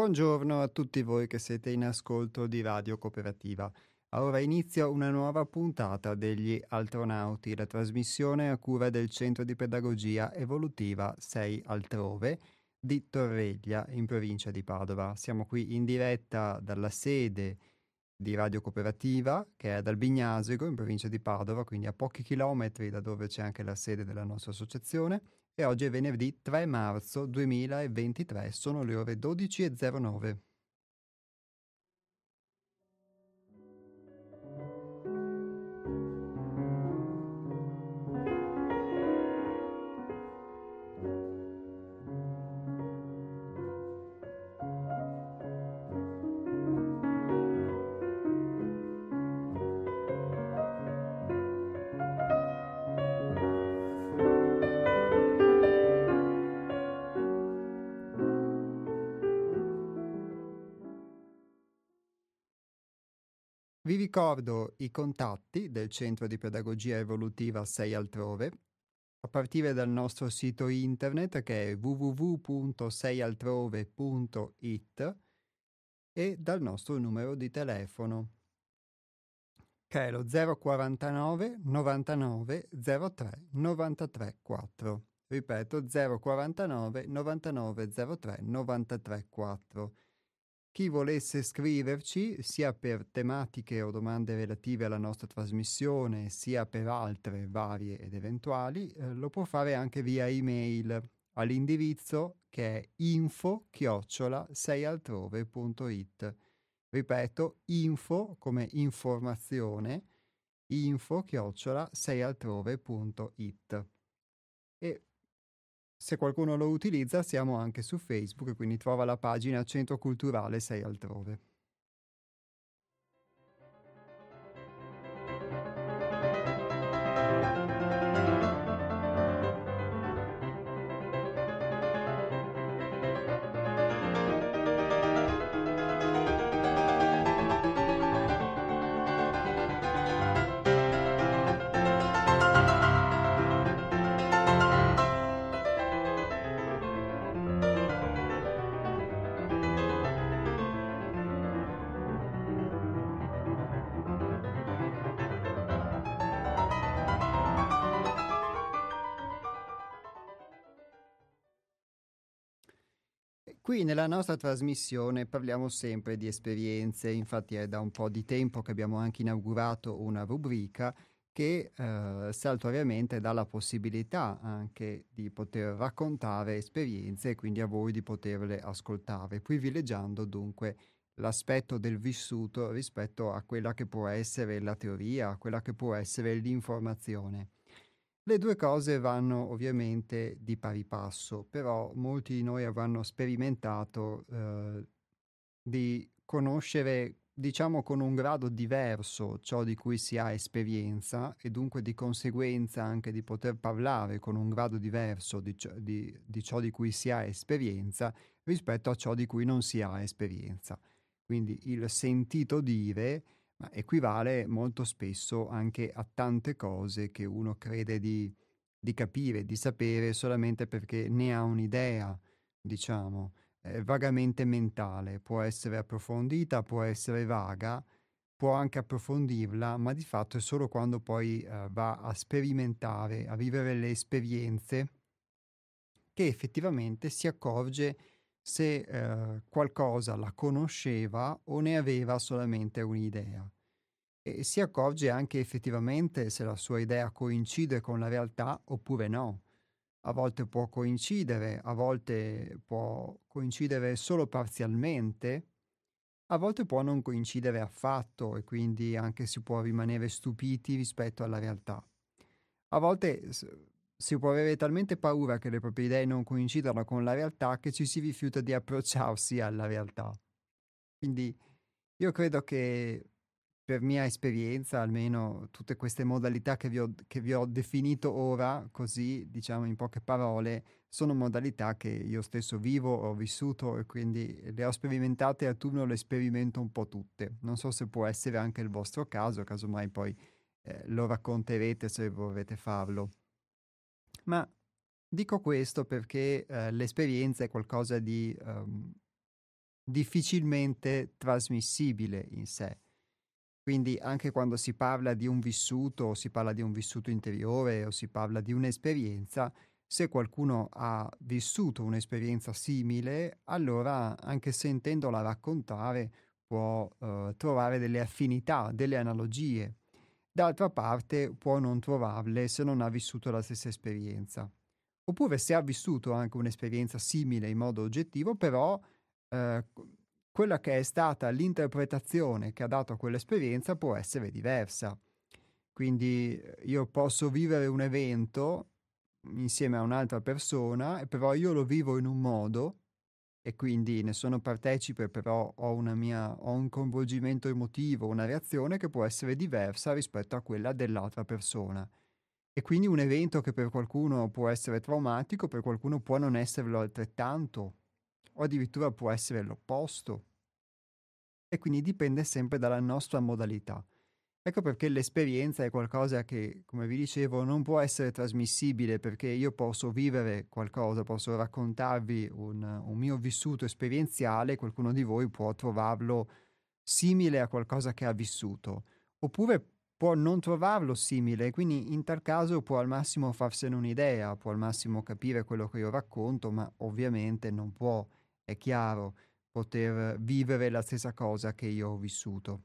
Buongiorno a tutti voi che siete in ascolto di Radio Cooperativa. Ora inizia una nuova puntata degli Altronauti, la trasmissione a cura del Centro di Pedagogia Evolutiva 6 Altrove di Torreglia, in provincia di Padova. Siamo qui in diretta dalla sede di Radio Cooperativa, che è ad Albignasego, in provincia di Padova, quindi a pochi chilometri da dove c'è anche la sede della nostra associazione e oggi è venerdì 3 marzo 2023, sono le ore 12.09. ricordo i contatti del Centro di Pedagogia Evolutiva 6 Altrove, a partire dal nostro sito internet che è www.seialtrove.it e dal nostro numero di telefono che è lo 049 99 03 93 4. Ripeto 049 99 03 93 4. Chi volesse scriverci, sia per tematiche o domande relative alla nostra trasmissione, sia per altre varie ed eventuali, eh, lo può fare anche via email all'indirizzo che è info-seialtrove.it. Ripeto, info come informazione, info-seialtrove.it. E se qualcuno lo utilizza siamo anche su Facebook, quindi trova la pagina Centro Culturale 6 altrove. Qui nella nostra trasmissione parliamo sempre di esperienze, infatti è da un po' di tempo che abbiamo anche inaugurato una rubrica che eh, saltuariamente dà la possibilità anche di poter raccontare esperienze e quindi a voi di poterle ascoltare, privilegiando dunque l'aspetto del vissuto rispetto a quella che può essere la teoria, a quella che può essere l'informazione. Le due cose vanno ovviamente di pari passo, però molti di noi avranno sperimentato eh, di conoscere, diciamo, con un grado diverso ciò di cui si ha esperienza e dunque di conseguenza anche di poter parlare con un grado diverso di, di, di, ciò di cui si ha esperienza rispetto a ciò di cui non si ha esperienza. Quindi il sentito dire ma equivale molto spesso anche a tante cose che uno crede di, di capire, di sapere solamente perché ne ha un'idea, diciamo, eh, vagamente mentale, può essere approfondita, può essere vaga, può anche approfondirla, ma di fatto è solo quando poi eh, va a sperimentare, a vivere le esperienze, che effettivamente si accorge se eh, qualcosa la conosceva o ne aveva solamente un'idea. E si accorge anche effettivamente se la sua idea coincide con la realtà oppure no. A volte può coincidere, a volte può coincidere solo parzialmente, a volte può non coincidere affatto e quindi anche si può rimanere stupiti rispetto alla realtà. A volte si può avere talmente paura che le proprie idee non coincidano con la realtà che ci si rifiuta di approcciarsi alla realtà. Quindi io credo che per mia esperienza, almeno tutte queste modalità che vi, ho, che vi ho definito ora, così diciamo in poche parole, sono modalità che io stesso vivo, ho vissuto e quindi le ho sperimentate a turno, le sperimento un po' tutte. Non so se può essere anche il vostro caso, casomai poi eh, lo racconterete se vorrete farlo. Ma dico questo perché eh, l'esperienza è qualcosa di, um, difficilmente trasmissibile in sé. Quindi anche quando si parla di un vissuto, o si parla di un vissuto interiore, o si parla di un'esperienza, se qualcuno ha vissuto un'esperienza simile, allora anche sentendola raccontare può eh, trovare delle affinità, delle analogie. D'altra parte può non trovarle se non ha vissuto la stessa esperienza. Oppure se ha vissuto anche un'esperienza simile in modo oggettivo, però eh, quella che è stata l'interpretazione che ha dato a quell'esperienza può essere diversa. Quindi io posso vivere un evento insieme a un'altra persona, però io lo vivo in un modo e quindi ne sono partecipe, però ho, mia, ho un coinvolgimento emotivo, una reazione che può essere diversa rispetto a quella dell'altra persona. E quindi un evento che per qualcuno può essere traumatico, per qualcuno può non esserlo altrettanto, o addirittura può essere l'opposto. E quindi dipende sempre dalla nostra modalità. Ecco perché l'esperienza è qualcosa che, come vi dicevo, non può essere trasmissibile perché io posso vivere qualcosa, posso raccontarvi un, un mio vissuto esperienziale, qualcuno di voi può trovarlo simile a qualcosa che ha vissuto, oppure può non trovarlo simile, quindi in tal caso può al massimo farsene un'idea, può al massimo capire quello che io racconto, ma ovviamente non può, è chiaro, poter vivere la stessa cosa che io ho vissuto.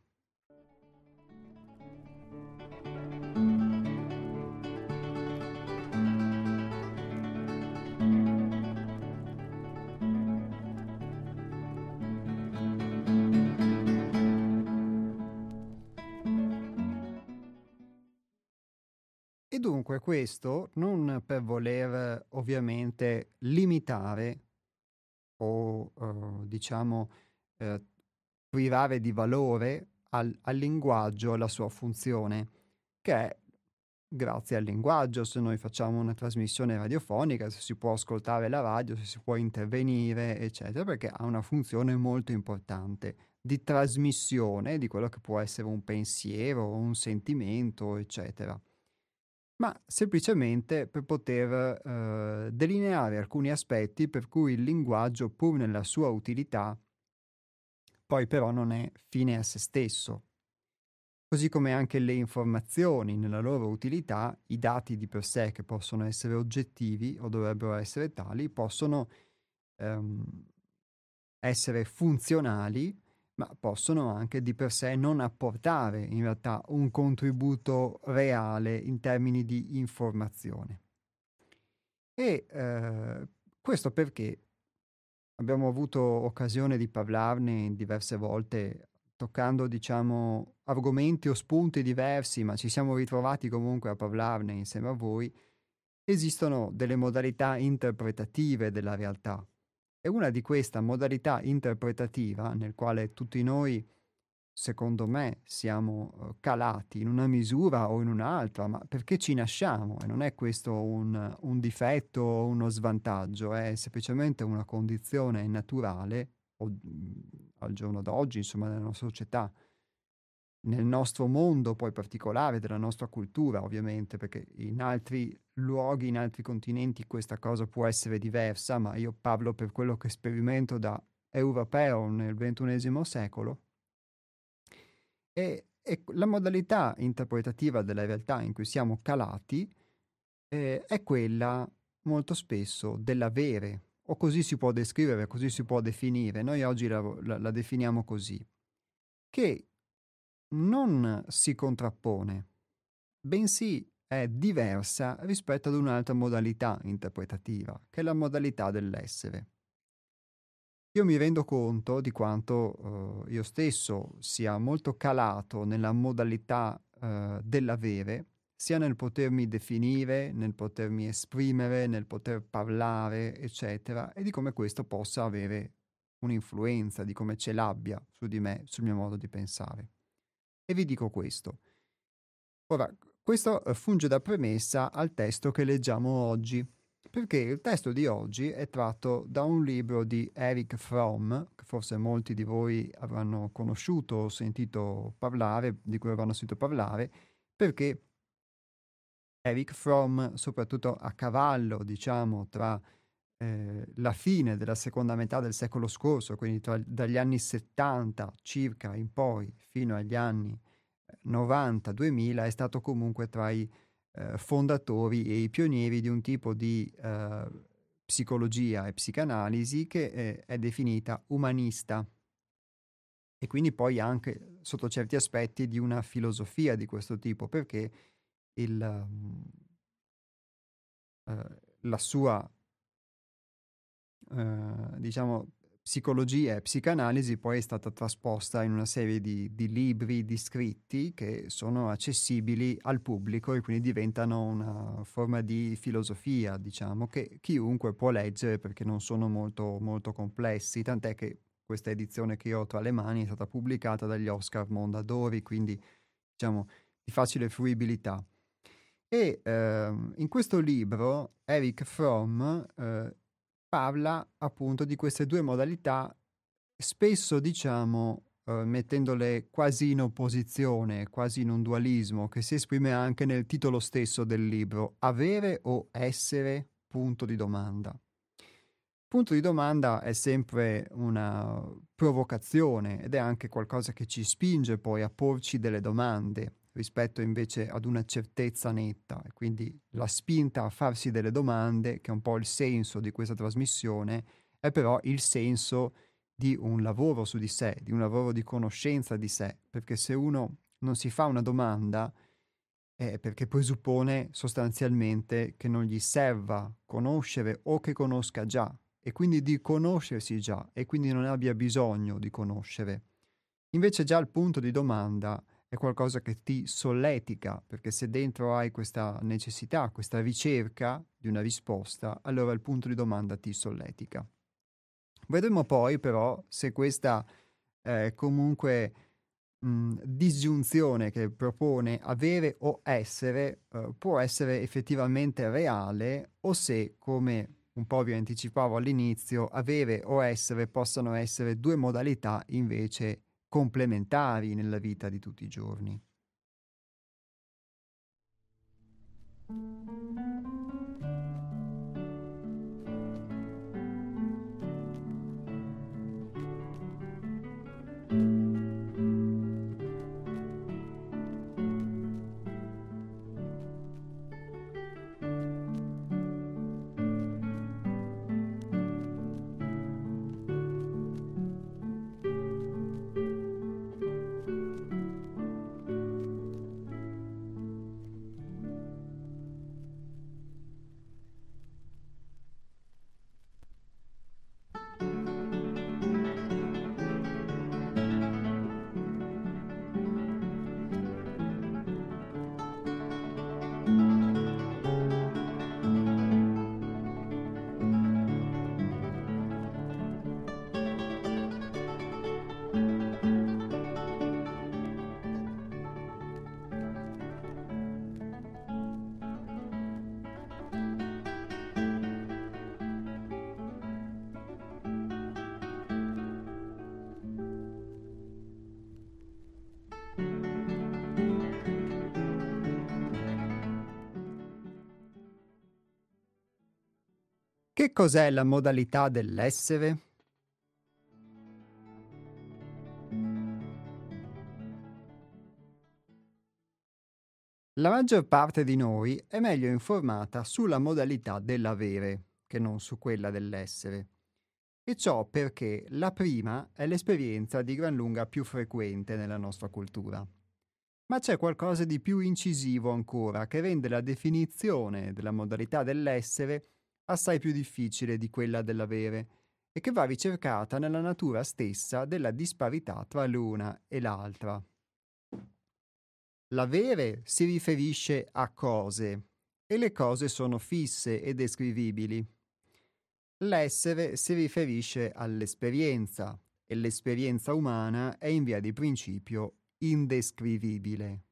Dunque questo non per voler ovviamente limitare o eh, diciamo eh, privare di valore al, al linguaggio alla sua funzione, che è grazie al linguaggio, se noi facciamo una trasmissione radiofonica, se si può ascoltare la radio, se si può intervenire, eccetera, perché ha una funzione molto importante di trasmissione di quello che può essere un pensiero, un sentimento, eccetera ma semplicemente per poter eh, delineare alcuni aspetti per cui il linguaggio, pur nella sua utilità, poi però non è fine a se stesso. Così come anche le informazioni nella loro utilità, i dati di per sé che possono essere oggettivi o dovrebbero essere tali, possono ehm, essere funzionali ma possono anche di per sé non apportare in realtà un contributo reale in termini di informazione. E eh, questo perché abbiamo avuto occasione di parlarne diverse volte, toccando diciamo argomenti o spunti diversi, ma ci siamo ritrovati comunque a parlarne insieme a voi. Esistono delle modalità interpretative della realtà e una di queste modalità interpretativa, nel quale tutti noi, secondo me, siamo eh, calati in una misura o in un'altra, ma perché ci nasciamo? E non è questo un, un difetto o uno svantaggio, è semplicemente una condizione naturale o, al giorno d'oggi, insomma, nella nostra società nel nostro mondo poi particolare, della nostra cultura ovviamente, perché in altri luoghi, in altri continenti questa cosa può essere diversa, ma io parlo per quello che sperimento da europeo nel XXI secolo. E, e, la modalità interpretativa della realtà in cui siamo calati eh, è quella molto spesso dell'avere, o così si può descrivere, così si può definire. Noi oggi la, la, la definiamo così, che non si contrappone, bensì è diversa rispetto ad un'altra modalità interpretativa, che è la modalità dell'essere. Io mi rendo conto di quanto eh, io stesso sia molto calato nella modalità eh, dell'avere, sia nel potermi definire, nel potermi esprimere, nel poter parlare, eccetera, e di come questo possa avere un'influenza, di come ce l'abbia su di me, sul mio modo di pensare. E vi dico questo. Ora, questo eh, funge da premessa al testo che leggiamo oggi, perché il testo di oggi è tratto da un libro di Eric Fromm, che forse molti di voi avranno conosciuto o sentito parlare, di cui avranno sentito parlare, perché Eric Fromm, soprattutto a cavallo, diciamo, tra eh, la fine della seconda metà del secolo scorso, quindi tra, dagli anni 70 circa in poi fino agli anni 90-2000, è stato comunque tra i eh, fondatori e i pionieri di un tipo di eh, psicologia e psicanalisi che eh, è definita umanista. E quindi poi anche sotto certi aspetti di una filosofia di questo tipo, perché il, uh, la sua uh, diciamo psicologia e psicanalisi poi è stata trasposta in una serie di, di, libri, di scritti che sono accessibili al pubblico e quindi diventano una forma di filosofia, diciamo, che chiunque può leggere perché non sono molto, molto complessi, tant'è che questa edizione che ho tra le mani è stata pubblicata dagli Oscar Mondadori, quindi diciamo di facile fruibilità. E eh, in questo libro Eric Fromm eh, parla appunto di queste due modalità, spesso diciamo eh, mettendole quasi in opposizione, quasi in un dualismo, che si esprime anche nel titolo stesso del libro, avere o essere, punto di domanda. Punto di domanda è sempre una provocazione ed è anche qualcosa che ci spinge poi a porci delle domande rispetto invece ad una certezza netta. E quindi la spinta a farsi delle domande, che è un po' il senso di questa trasmissione, è però il senso di un lavoro su di sé, di un lavoro di conoscenza di sé, perché se uno non si fa una domanda è perché presuppone sostanzialmente che non gli serva conoscere o che conosca già, e quindi di conoscersi già, e quindi non abbia bisogno di conoscere. Invece già il punto di domanda è qualcosa che ti solletica, perché se dentro hai questa necessità, questa ricerca di una risposta, allora il punto di domanda ti solletica. Vedremo poi però se questa eh, comunque mh, disgiunzione che propone avere o essere eh, può essere effettivamente reale o se, come un po' vi anticipavo all'inizio, avere o essere possano essere due modalità invece complementari nella vita di tutti i giorni. Che cos'è la modalità dell'essere? La maggior parte di noi è meglio informata sulla modalità dell'avere che non su quella dell'essere. E ciò perché la prima è l'esperienza di gran lunga più frequente nella nostra cultura. Ma c'è qualcosa di più incisivo ancora che rende la definizione della modalità dell'essere assai più difficile di quella dell'avere e che va ricercata nella natura stessa della disparità tra l'una e l'altra. L'avere si riferisce a cose e le cose sono fisse e descrivibili. L'essere si riferisce all'esperienza e l'esperienza umana è in via di principio indescrivibile.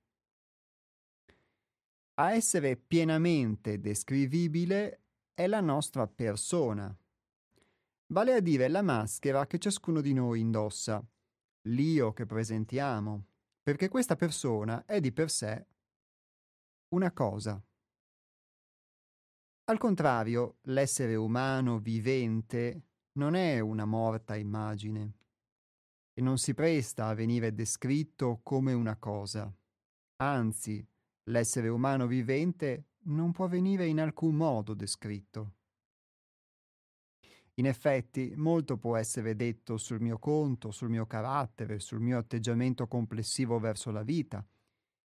A essere pienamente descrivibile è la nostra persona, vale a dire la maschera che ciascuno di noi indossa, l'io che presentiamo, perché questa persona è di per sé una cosa. Al contrario, l'essere umano vivente non è una morta immagine e non si presta a venire descritto come una cosa. Anzi, l'essere umano vivente non può venire in alcun modo descritto. In effetti, molto può essere detto sul mio conto, sul mio carattere, sul mio atteggiamento complessivo verso la vita,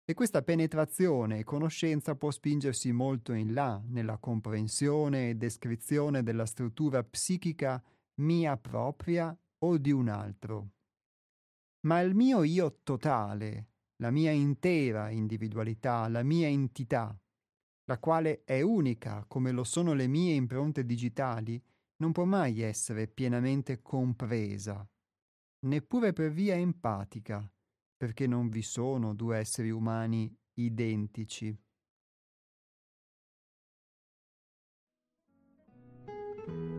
e questa penetrazione e conoscenza può spingersi molto in là nella comprensione e descrizione della struttura psichica mia propria o di un altro. Ma il mio io totale, la mia intera individualità, la mia entità, la quale è unica come lo sono le mie impronte digitali, non può mai essere pienamente compresa, neppure per via empatica, perché non vi sono due esseri umani identici. In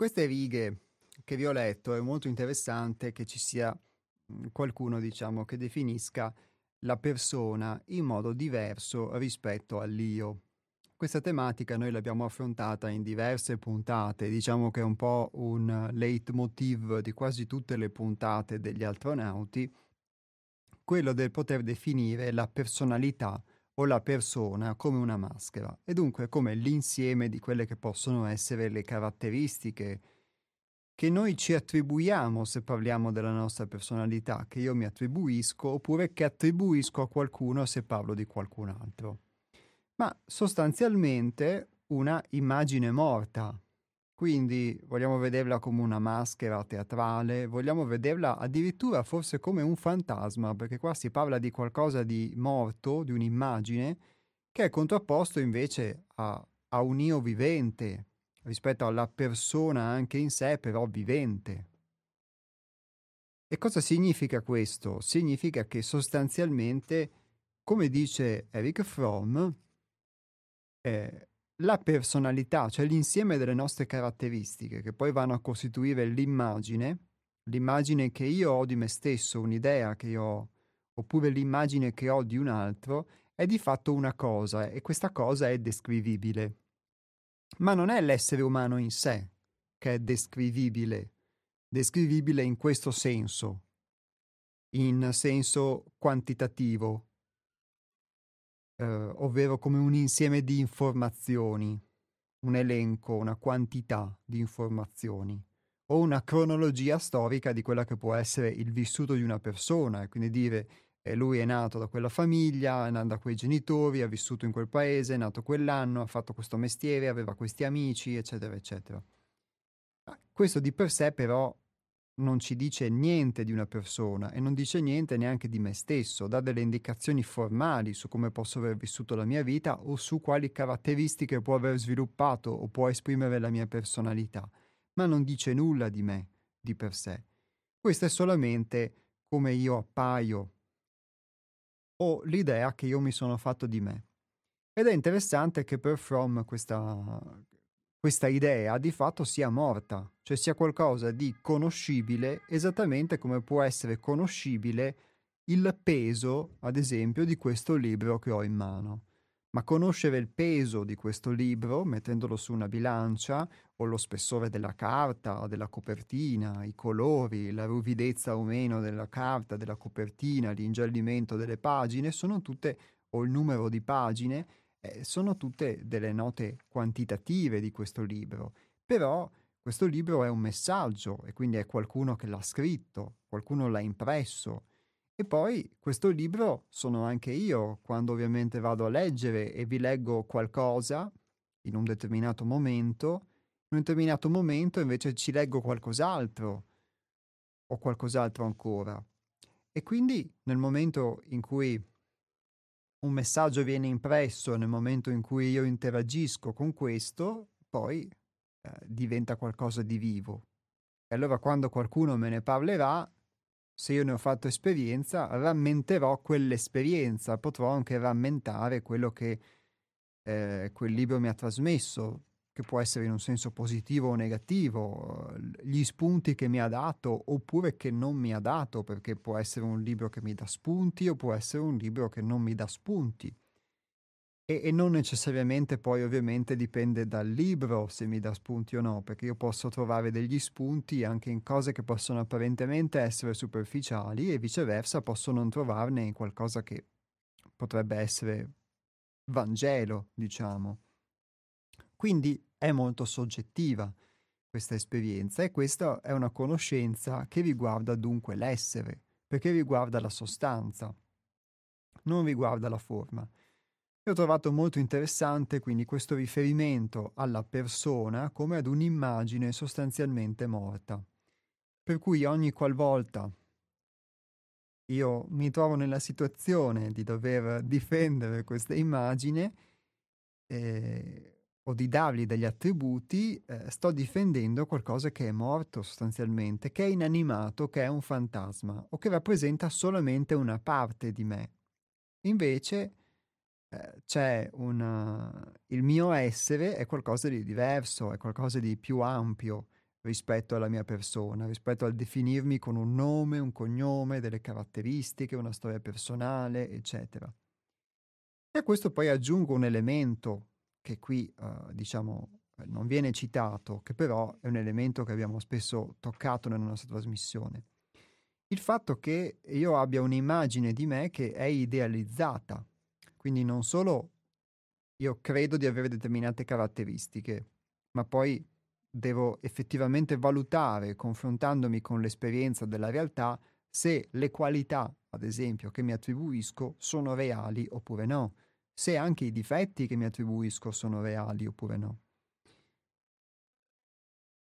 queste righe che vi ho letto è molto interessante che ci sia mhmm, qualcuno, diciamo, che definisca la persona in modo diverso rispetto all'io. Questa tematica noi l'abbiamo affrontata in diverse puntate, diciamo che è un po' un leitmotiv di quasi tutte le puntate degli astronauti, quello del poter definire la personalità o la persona come una maschera e dunque come l'insieme di quelle che possono essere le caratteristiche che noi ci attribuiamo se parliamo della nostra personalità, che io mi attribuisco oppure che attribuisco a qualcuno se parlo di qualcun altro. Ma sostanzialmente una immagine morta, quindi vogliamo vederla come una maschera teatrale, vogliamo vederla addirittura forse come un fantasma, perché qua si parla di qualcosa di morto, di un'immagine, che è contrapposto invece a, a un io vivente, rispetto alla persona anche in sé, però vivente. E cosa significa questo? Significa che sostanzialmente, come dice Eric Fromm, eh, la personalità, cioè l'insieme delle nostre caratteristiche che poi vanno a costituire l'immagine, l'immagine che io ho di me stesso, un'idea che io ho, oppure l'immagine che ho di un altro, è di fatto una cosa e questa cosa è descrivibile. Ma non è l'essere umano in sé che è descrivibile, descrivibile in questo senso, in senso quantitativo, eh, ovvero come un insieme di informazioni, un elenco, una quantità di informazioni o una cronologia storica di quella che può essere il vissuto di una persona, e quindi dire eh, lui è nato da quella famiglia, è nato da quei genitori, ha vissuto in quel paese, è nato quell'anno, ha fatto questo mestiere, aveva questi amici, eccetera, eccetera. Questo di per sé però non ci dice niente di una persona e non dice niente neanche di me stesso, dà delle indicazioni formali su come posso aver vissuto la mia vita o su quali caratteristiche può aver sviluppato o può esprimere la mia personalità, ma non dice nulla di me di per sé. Questo è solamente come io appaio o l'idea che io mi sono fatto di me. Ed è interessante che per Fromm questa, questa idea di fatto sia morta, cioè sia qualcosa di conoscibile esattamente come può essere conoscibile il peso, ad esempio, di questo libro che ho in mano. Ma conoscere il peso di questo libro, mettendolo su una bilancia, o lo spessore della carta, della copertina, i colori, la ruvidezza o meno della carta, della copertina, l'ingiallimento delle pagine, sono tutte, o il numero di pagine, eh, sono tutte delle note quantitative di questo libro, però questo libro è un messaggio e quindi è qualcuno che l'ha scritto, qualcuno l'ha impresso. E poi questo libro sono anche io, quando ovviamente vado a leggere e vi leggo qualcosa in un determinato momento, in un determinato momento invece ci leggo qualcos'altro. o qualcos'altro ancora. E quindi nel momento in cui un messaggio viene impresso, nel momento in cui io interagisco con questo, poi eh, diventa qualcosa di vivo. E allora quando qualcuno me ne parlerà, se io ne ho fatto esperienza, rammenterò quell'esperienza, potrò anche rammentare quello che eh, quel libro mi ha trasmesso, che può essere in un senso positivo o negativo, gli spunti che mi ha dato oppure che non mi ha dato, perché può essere un libro che mi dà spunti o può essere un libro che non mi dà spunti. E, e non necessariamente poi ovviamente dipende dal libro se mi dà spunti o no, perché io posso trovare degli spunti anche in cose che possono apparentemente essere superficiali e viceversa posso non trovarne in qualcosa che potrebbe essere Vangelo, diciamo. Quindi è molto soggettiva questa esperienza e questa è una conoscenza che riguarda dunque l'essere, perché riguarda la sostanza, non riguarda la forma. E ho trovato molto interessante quindi questo riferimento alla persona come ad un'immagine sostanzialmente morta. Per cui ogni qualvolta io mi trovo nella situazione di dover difendere questa immagine, eh, o di dargli degli attributi, eh, sto difendendo qualcosa che è morto sostanzialmente, che è inanimato, che è un fantasma o che rappresenta solamente una parte di me. Invece eh, c'è una... il mio essere è qualcosa di diverso, è qualcosa di più ampio rispetto alla mia persona, rispetto al definirmi con un nome, un cognome, delle caratteristiche, una storia personale, eccetera. E a questo poi aggiungo un elemento che qui uh, diciamo non viene citato, che però è un elemento che abbiamo spesso toccato nella nostra trasmissione. Il fatto che io abbia un'immagine di me che è idealizzata, quindi non solo io credo di avere determinate caratteristiche, ma poi devo effettivamente valutare, confrontandomi con l'esperienza della realtà, se le qualità, ad esempio, che mi attribuisco sono reali oppure no se anche i difetti che mi attribuisco sono reali oppure no.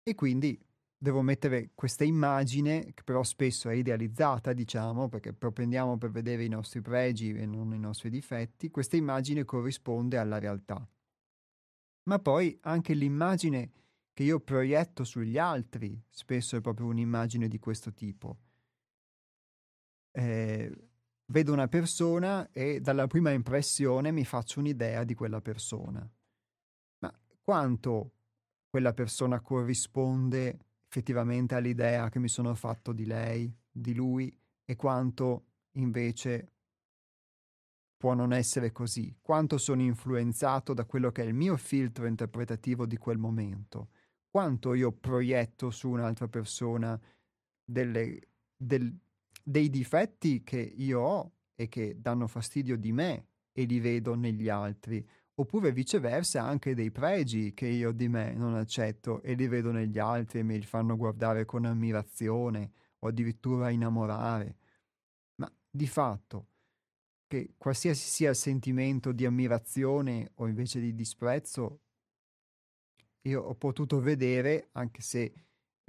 E quindi devo mettere questa immagine, che però spesso è idealizzata, diciamo, perché propendiamo per vedere i nostri pregi e non i nostri difetti, questa immagine corrisponde alla realtà. Ma poi anche l'immagine che io proietto sugli altri spesso è proprio un'immagine di questo tipo. Eh, vedo una persona e dalla prima impressione mi faccio un'idea di quella persona. Ma quanto quella persona corrisponde effettivamente all'idea che mi sono fatto di lei, di lui, e quanto invece può non essere così, quanto sono influenzato da quello che è il mio filtro interpretativo di quel momento, quanto io proietto su un'altra persona delle, del, dei difetti che io ho e che danno fastidio di me e li vedo negli altri, oppure viceversa anche dei pregi che io di me non accetto e li vedo negli altri e mi fanno guardare con ammirazione o addirittura innamorare. Ma di fatto che qualsiasi sia il sentimento di ammirazione o invece di disprezzo, io ho potuto vedere, anche se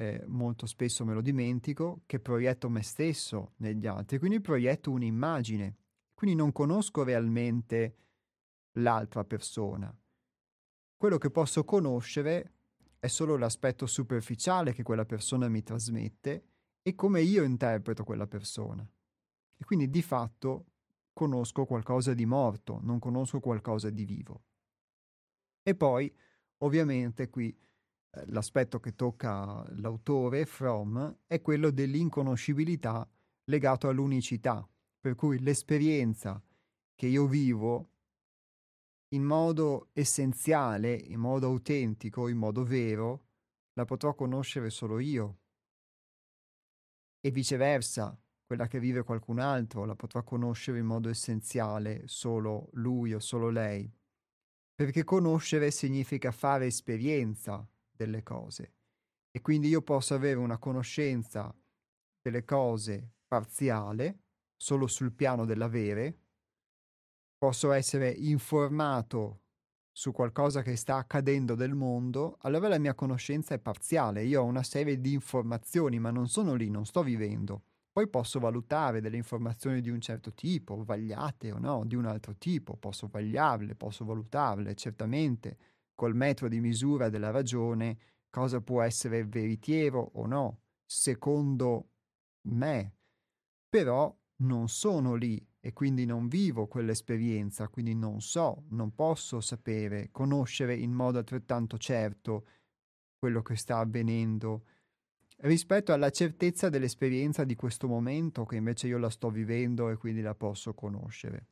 eh, molto spesso me lo dimentico, che proietto me stesso negli altri, quindi proietto un'immagine, quindi non conosco realmente l'altra persona. Quello che posso conoscere è solo l'aspetto superficiale che quella persona mi trasmette e come io interpreto quella persona. E quindi di fatto conosco qualcosa di morto, non conosco qualcosa di vivo. E poi, ovviamente, qui l'aspetto che tocca l'autore, From, è quello dell'inconoscibilità legato all'unicità, per cui l'esperienza che io vivo in modo essenziale, in modo autentico, in modo vero, la potrò conoscere solo io. E viceversa, quella che vive qualcun altro la potrà conoscere in modo essenziale solo lui o solo lei. Perché conoscere significa fare esperienza, delle cose. E quindi io posso avere una conoscenza delle cose parziale, solo sul piano dell'avere, posso essere informato su qualcosa che sta accadendo nel mondo, allora la mia conoscenza è parziale, io ho una serie di informazioni, ma non sono lì, non sto vivendo. Poi posso valutare delle informazioni di un certo tipo, vagliate o no, di un altro tipo, posso vagliarle, posso valutarle, certamente col metro di misura della ragione cosa può essere veritiero o no, secondo me, però non sono lì e quindi non vivo quell'esperienza, quindi non so, non posso sapere, conoscere in modo altrettanto certo quello che sta avvenendo rispetto alla certezza dell'esperienza di questo momento che invece io la sto vivendo e quindi la posso conoscere.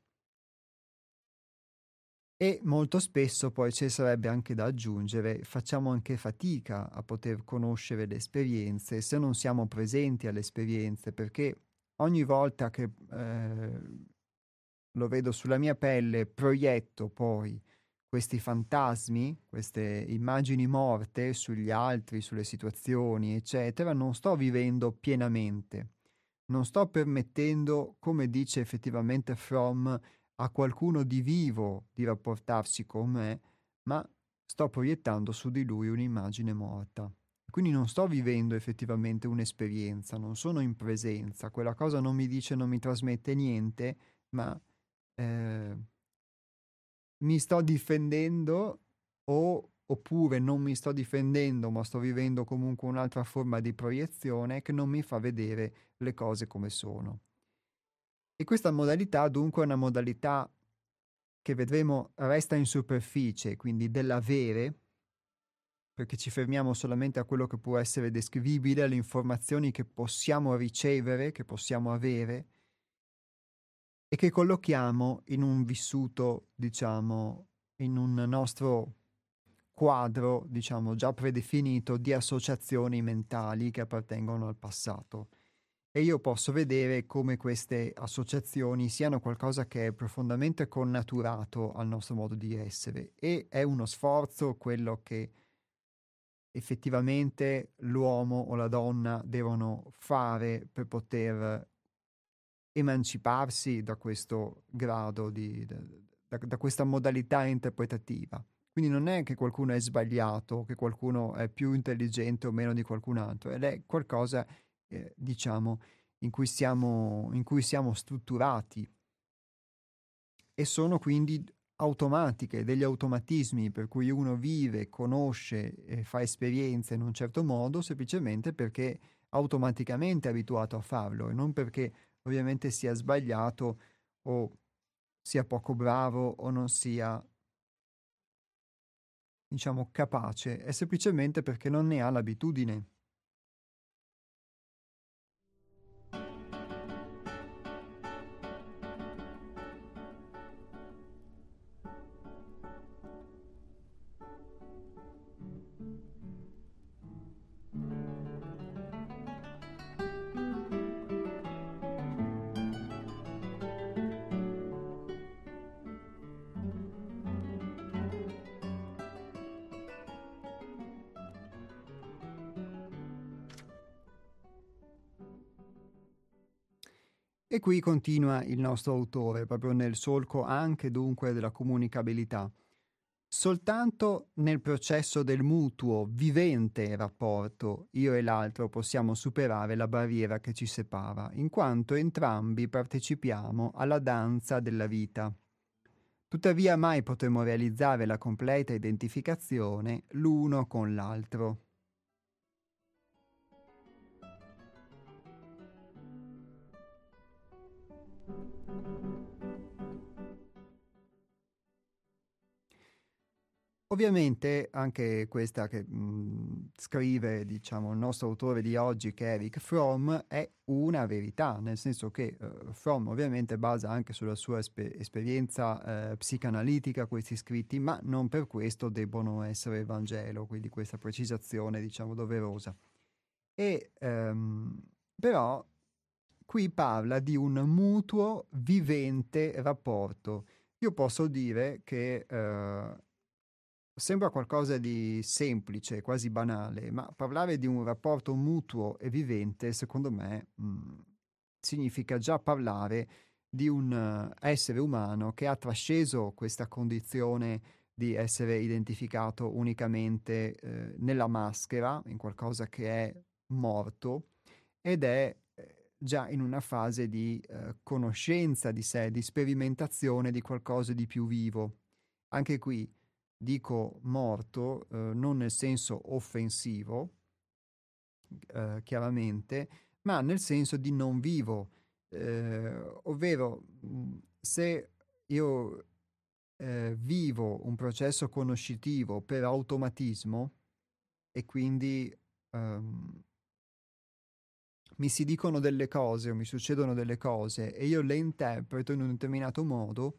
E molto spesso poi ci sarebbe anche da aggiungere, facciamo anche fatica a poter conoscere le esperienze se non siamo presenti alle esperienze, perché ogni volta che eh, lo vedo sulla mia pelle, proietto poi questi fantasmi, queste immagini morte sugli altri, sulle situazioni, eccetera, non sto vivendo pienamente. Non sto permettendo, come dice effettivamente Fromm, a qualcuno di vivo di rapportarsi con me, ma sto proiettando su di lui un'immagine morta. Quindi non sto vivendo effettivamente un'esperienza, non sono in presenza, quella cosa non mi dice, non mi trasmette niente, ma eh, mi sto difendendo o, oppure non mi sto difendendo, ma sto vivendo comunque un'altra forma di proiezione che non mi fa vedere le cose come sono. E questa modalità dunque è una modalità che vedremo resta in superficie, quindi dell'avere, perché ci fermiamo solamente a quello che può essere descrivibile, alle informazioni che possiamo ricevere, che possiamo avere, e che collochiamo in un vissuto, diciamo, in un nostro quadro, diciamo, già predefinito di associazioni mentali che appartengono al passato e io posso vedere come queste associazioni siano qualcosa che è profondamente connaturato al nostro modo di essere e è uno sforzo quello che effettivamente l'uomo o la donna devono fare per poter emanciparsi da questo grado di, da, da questa modalità interpretativa. Quindi non è che qualcuno è sbagliato, che qualcuno è più intelligente o meno di qualcun altro, ed è qualcosa eh, diciamo, in cui, siamo, in cui siamo strutturati e sono quindi automatiche, degli automatismi per cui uno vive, conosce e fa esperienze in un certo modo semplicemente perché automaticamente è abituato a farlo e non perché ovviamente sia sbagliato o sia poco bravo o non sia diciamo capace, è semplicemente perché non ne ha l'abitudine. E qui continua il nostro autore, proprio nel solco anche dunque della comunicabilità. Soltanto nel processo del mutuo, vivente rapporto, io e l'altro possiamo superare la barriera che ci separa, in quanto entrambi partecipiamo alla danza della vita. Tuttavia mai potremo realizzare la completa identificazione l'uno con l'altro. Ovviamente anche questa che mh, mhmm, scrive, diciamo, il nostro autore di oggi, che è Eric Fromm, è una verità, nel senso che uh, Fromm ovviamente basa anche sulla sua esper- esperienza uh, psicanalitica questi scritti, ma non per questo debbono essere Vangelo, quindi questa precisazione, diciamo, doverosa. E um, però qui parla di un mutuo vivente rapporto. Io posso dire che uh, Sembra qualcosa di semplice, quasi banale, ma parlare di un rapporto mutuo e vivente, secondo me, mh, mm, significa già parlare di un essere umano che ha trasceso questa condizione di essere identificato unicamente eh, nella maschera, in qualcosa che è morto, ed è eh, già in una fase di eh, conoscenza di sé, di sperimentazione di qualcosa di più vivo. Anche qui dico morto eh, non nel senso offensivo, eh, chiaramente, ma nel senso di non vivo, eh, ovvero se io eh, vivo un processo conoscitivo per automatismo e quindi um, mi si dicono delle cose o mi succedono delle cose e io le interpreto in un determinato modo,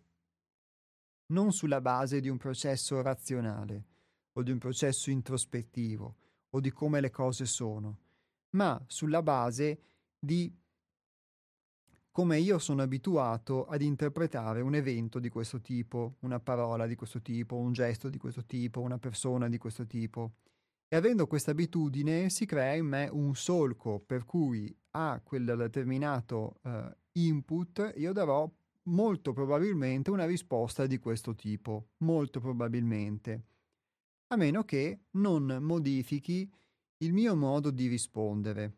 non sulla base di un processo razionale o di un processo introspettivo o di come le cose sono, ma sulla base di come io sono abituato ad interpretare un evento di questo tipo, una parola di questo tipo, un gesto di questo tipo, una persona di questo tipo. E avendo questa abitudine si crea in me un solco per cui a quel determinato uh, input io darò molto probabilmente una risposta di questo tipo, molto probabilmente, a meno che non modifichi il mio modo di rispondere.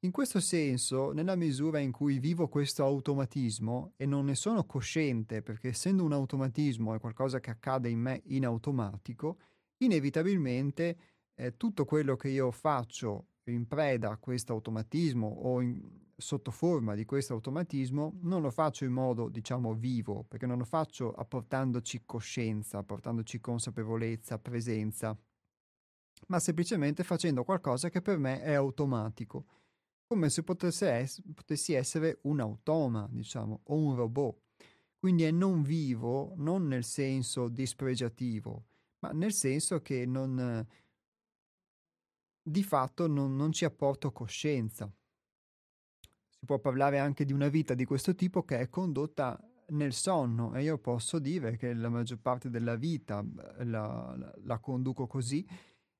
In questo senso, nella misura in cui vivo questo automatismo e non ne sono cosciente, perché essendo un automatismo è qualcosa che accade in me in automatico, inevitabilmente eh, tutto quello che io faccio in preda a questo automatismo o in, sotto forma di questo automatismo non lo faccio in modo, diciamo, vivo, perché non lo faccio apportandoci coscienza, apportandoci consapevolezza, presenza, ma semplicemente facendo qualcosa che per me è automatico come se ess- potessi essere un automa, diciamo, o un robot. Quindi è non vivo, non nel senso dispregiativo, ma nel senso che non, di fatto non, non ci apporto coscienza. Si può parlare anche di una vita di questo tipo che è condotta nel sonno e io posso dire che la maggior parte della vita la, la, la conduco così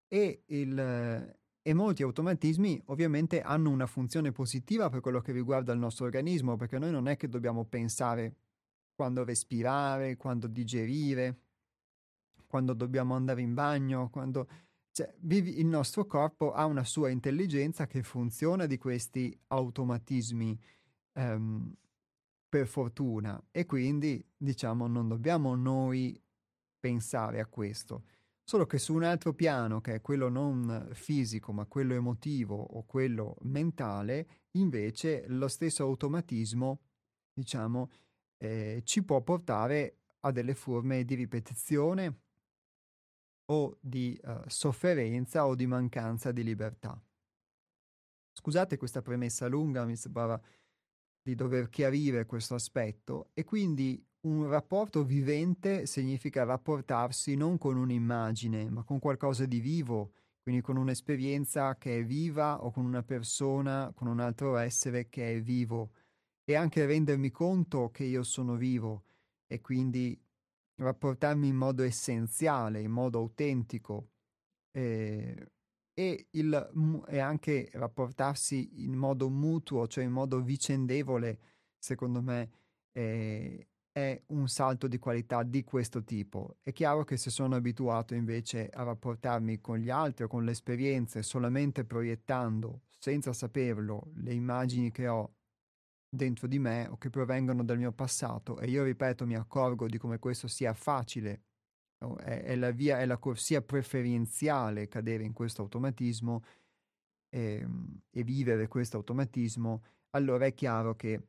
e il, e molti automatismi ovviamente hanno una funzione positiva per quello che riguarda il nostro organismo, perché noi non è che dobbiamo pensare quando respirare, quando digerire, quando dobbiamo andare in bagno, quando... Cioè, il nostro corpo ha una sua intelligenza che funziona di questi automatismi um, per fortuna e quindi diciamo non dobbiamo noi pensare a questo. Solo che su un altro piano, che è quello non fisico, ma quello emotivo o quello mentale, invece lo stesso automatismo, diciamo, eh, ci può portare a delle forme di ripetizione o di uh, sofferenza o di mancanza di libertà. Scusate questa premessa lunga, mi sembrava di dover chiarire questo aspetto e quindi un rapporto vivente significa rapportarsi non con un'immagine, ma con qualcosa di vivo, quindi con un'esperienza che è viva o con una persona, con un altro essere che è vivo e anche rendermi conto che io sono vivo e quindi rapportarmi in modo essenziale, in modo autentico eh, e, il, e anche rapportarsi in modo mutuo, cioè in modo vicendevole, secondo me, eh, è un salto di qualità di questo tipo. È chiaro che se sono abituato invece a rapportarmi con gli altri o con le esperienze solamente proiettando, senza saperlo, le immagini che ho dentro di me o che provengono dal mio passato e io ripeto mi accorgo di come questo sia facile, è, è la via, è la corsia preferenziale cadere in questo automatismo e, ehm, e vivere questo automatismo, allora è chiaro che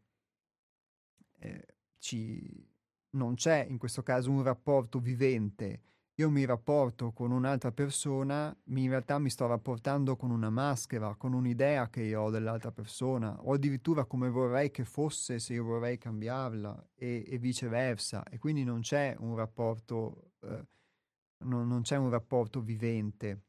eh, ci, non c'è in questo caso un rapporto vivente. Io mi rapporto con un'altra persona, in realtà mi sto rapportando con una maschera, con un'idea che io ho dell'altra persona, o addirittura come vorrei che fosse se io vorrei cambiarla, e, e viceversa. E quindi non c'è un rapporto, eh, non, non c'è un rapporto vivente.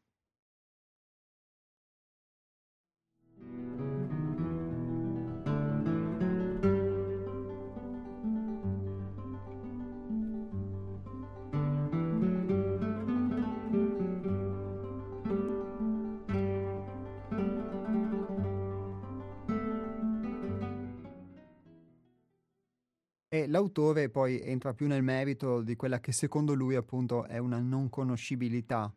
E l'autore poi entra più nel merito di quella che secondo lui appunto è una non conoscibilità.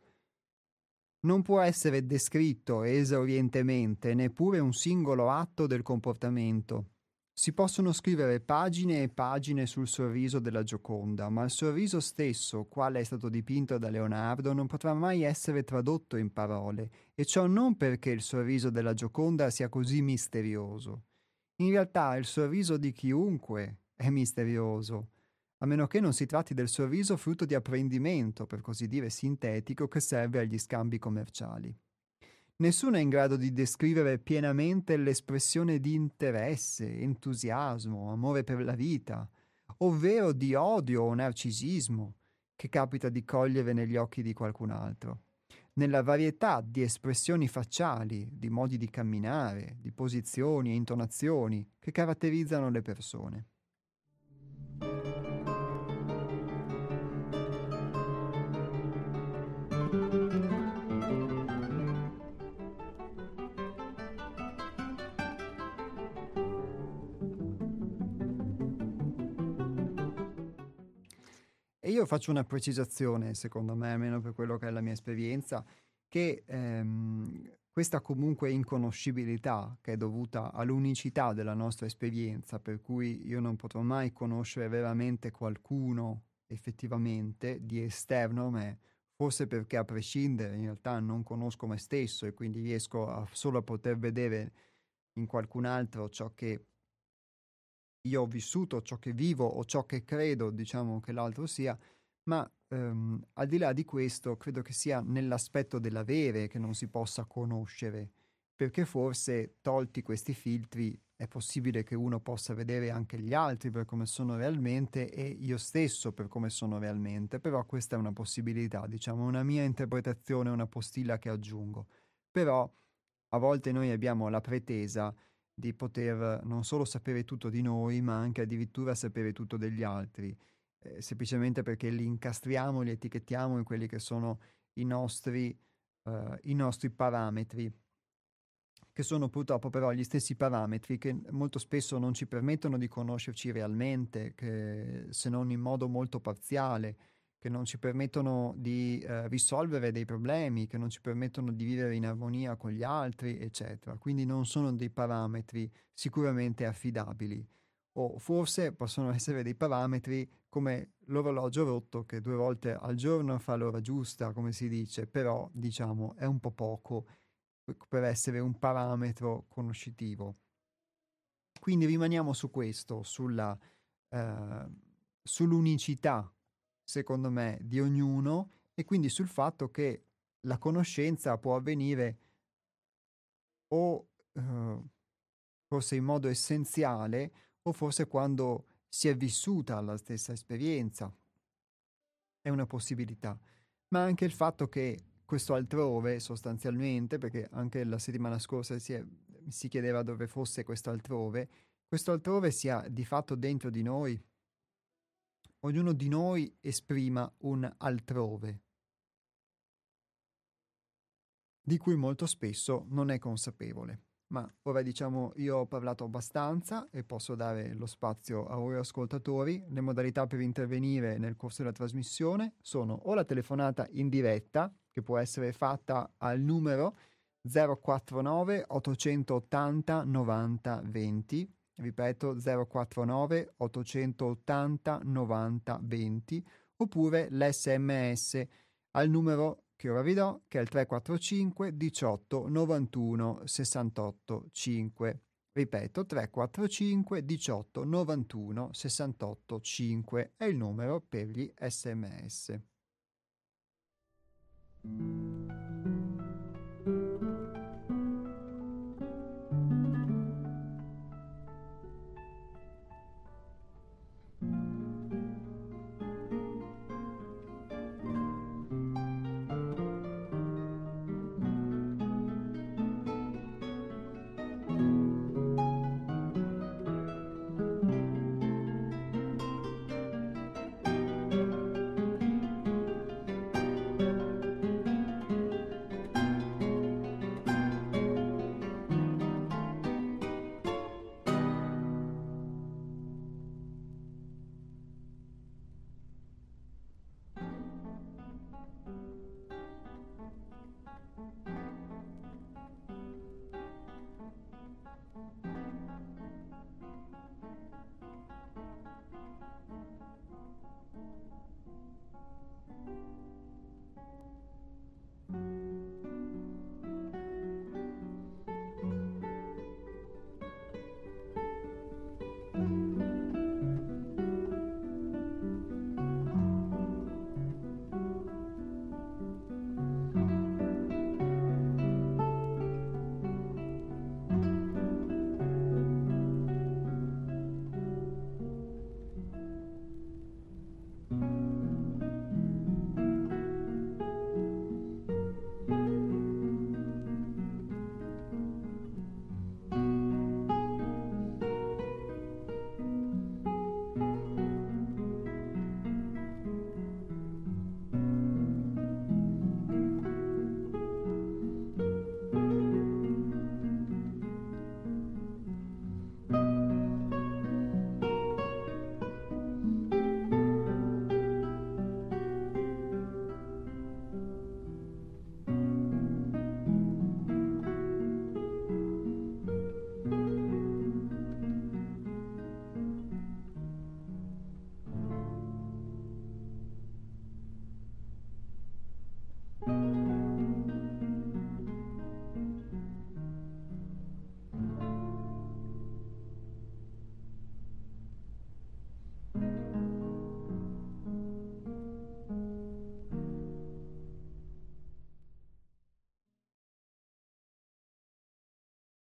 Non può essere descritto esaurientemente neppure un singolo atto del comportamento. Si possono scrivere pagine e pagine sul sorriso della Gioconda, ma il sorriso stesso, quale è stato dipinto da Leonardo, non potrà mai essere tradotto in parole, e ciò non perché il sorriso della Gioconda sia così misterioso. In realtà il sorriso di chiunque è misterioso, a meno che non si tratti del sorriso frutto di apprendimento, per così dire sintetico, che serve agli scambi commerciali. Nessuno è in grado di descrivere pienamente l'espressione di interesse, entusiasmo, amore per la vita, ovvero di odio o narcisismo che capita di cogliere negli occhi di qualcun altro nella varietà di espressioni facciali, di modi di camminare, di posizioni e intonazioni che caratterizzano le persone. E io faccio una precisazione, secondo me, almeno per quello che è la mia esperienza, che ehm, questa comunque inconoscibilità che è dovuta all'unicità della nostra esperienza, per cui io non potrò mai conoscere veramente qualcuno effettivamente di esterno a me, forse perché a prescindere in realtà non conosco me stesso e quindi riesco a, solo a poter vedere in qualcun altro ciò che io ho vissuto, ciò che vivo o ciò che credo, diciamo, che l'altro sia, ma ehm, al di là di questo credo che sia nell'aspetto dell'avere che non si possa conoscere, perché forse tolti questi filtri è possibile che uno possa vedere anche gli altri per come sono realmente e io stesso per come sono realmente, però questa è una possibilità, diciamo, una mia interpretazione, una postilla che aggiungo. Però a volte noi abbiamo la pretesa di poter non solo sapere tutto di noi, ma anche addirittura sapere tutto degli altri, eh, semplicemente perché li incastriamo, li etichettiamo in quelli che sono i nostri, eh, i nostri parametri, che sono purtroppo però gli stessi parametri che molto spesso non ci permettono di conoscerci realmente, che, se non in modo molto parziale che non ci permettono di eh, risolvere dei problemi, che non ci permettono di vivere in armonia con gli altri, eccetera. Quindi non sono dei parametri sicuramente affidabili. O forse possono essere dei parametri come l'orologio rotto che due volte al giorno fa l'ora giusta, come si dice, però diciamo è un po' poco per essere un parametro conoscitivo. Quindi rimaniamo su questo, sulla, eh, sull'unicità secondo me, di ognuno e quindi sul fatto che la conoscenza può avvenire o eh, forse in modo essenziale o forse quando si è vissuta la stessa esperienza. È una possibilità. Ma anche il fatto che questo altrove, sostanzialmente, perché anche la settimana scorsa si, è, si chiedeva dove fosse questo altrove, questo altrove sia di fatto dentro di noi ognuno di noi esprima un altrove, di cui molto spesso non è consapevole. Ma ora diciamo io ho parlato abbastanza e posso dare lo spazio a voi ascoltatori. Le modalità per intervenire nel corso della trasmissione sono o la telefonata in diretta, che può essere fatta al numero 049 880 90 20 ripeto 049 880 90 20 oppure l'sms al numero che ora vi do che è il 345 18 91 68 5 ripeto 345 18 91 68 5 è il numero per gli sms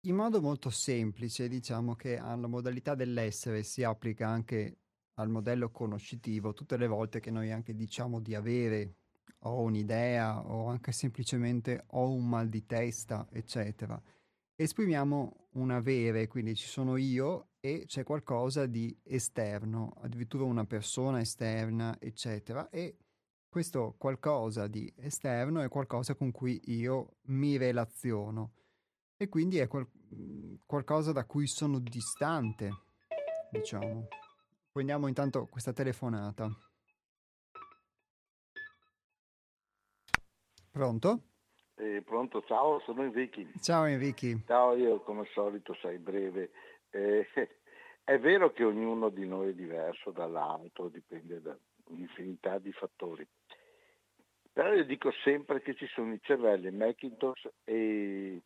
in modo molto semplice, diciamo che alla modalità dell'essere si applica anche al modello conoscitivo tutte le volte che noi anche diciamo di avere o un'idea o anche semplicemente ho un mal di testa, eccetera. Esprimiamo un avere, quindi ci sono io e c'è qualcosa di esterno, addirittura una persona esterna, eccetera. E questo qualcosa di esterno è qualcosa con cui io mi relaziono e quindi è qual- qualcosa da cui sono distante, diciamo. Prendiamo intanto questa telefonata. Pronto? Eh, pronto, ciao, sono Enrico. Ciao Enrico. Ciao, io come al solito sei breve. Eh, è vero che ognuno di noi è diverso dall'altro, dipende da un'infinità di fattori. Però io dico sempre che ci sono i cervelli Macintosh e,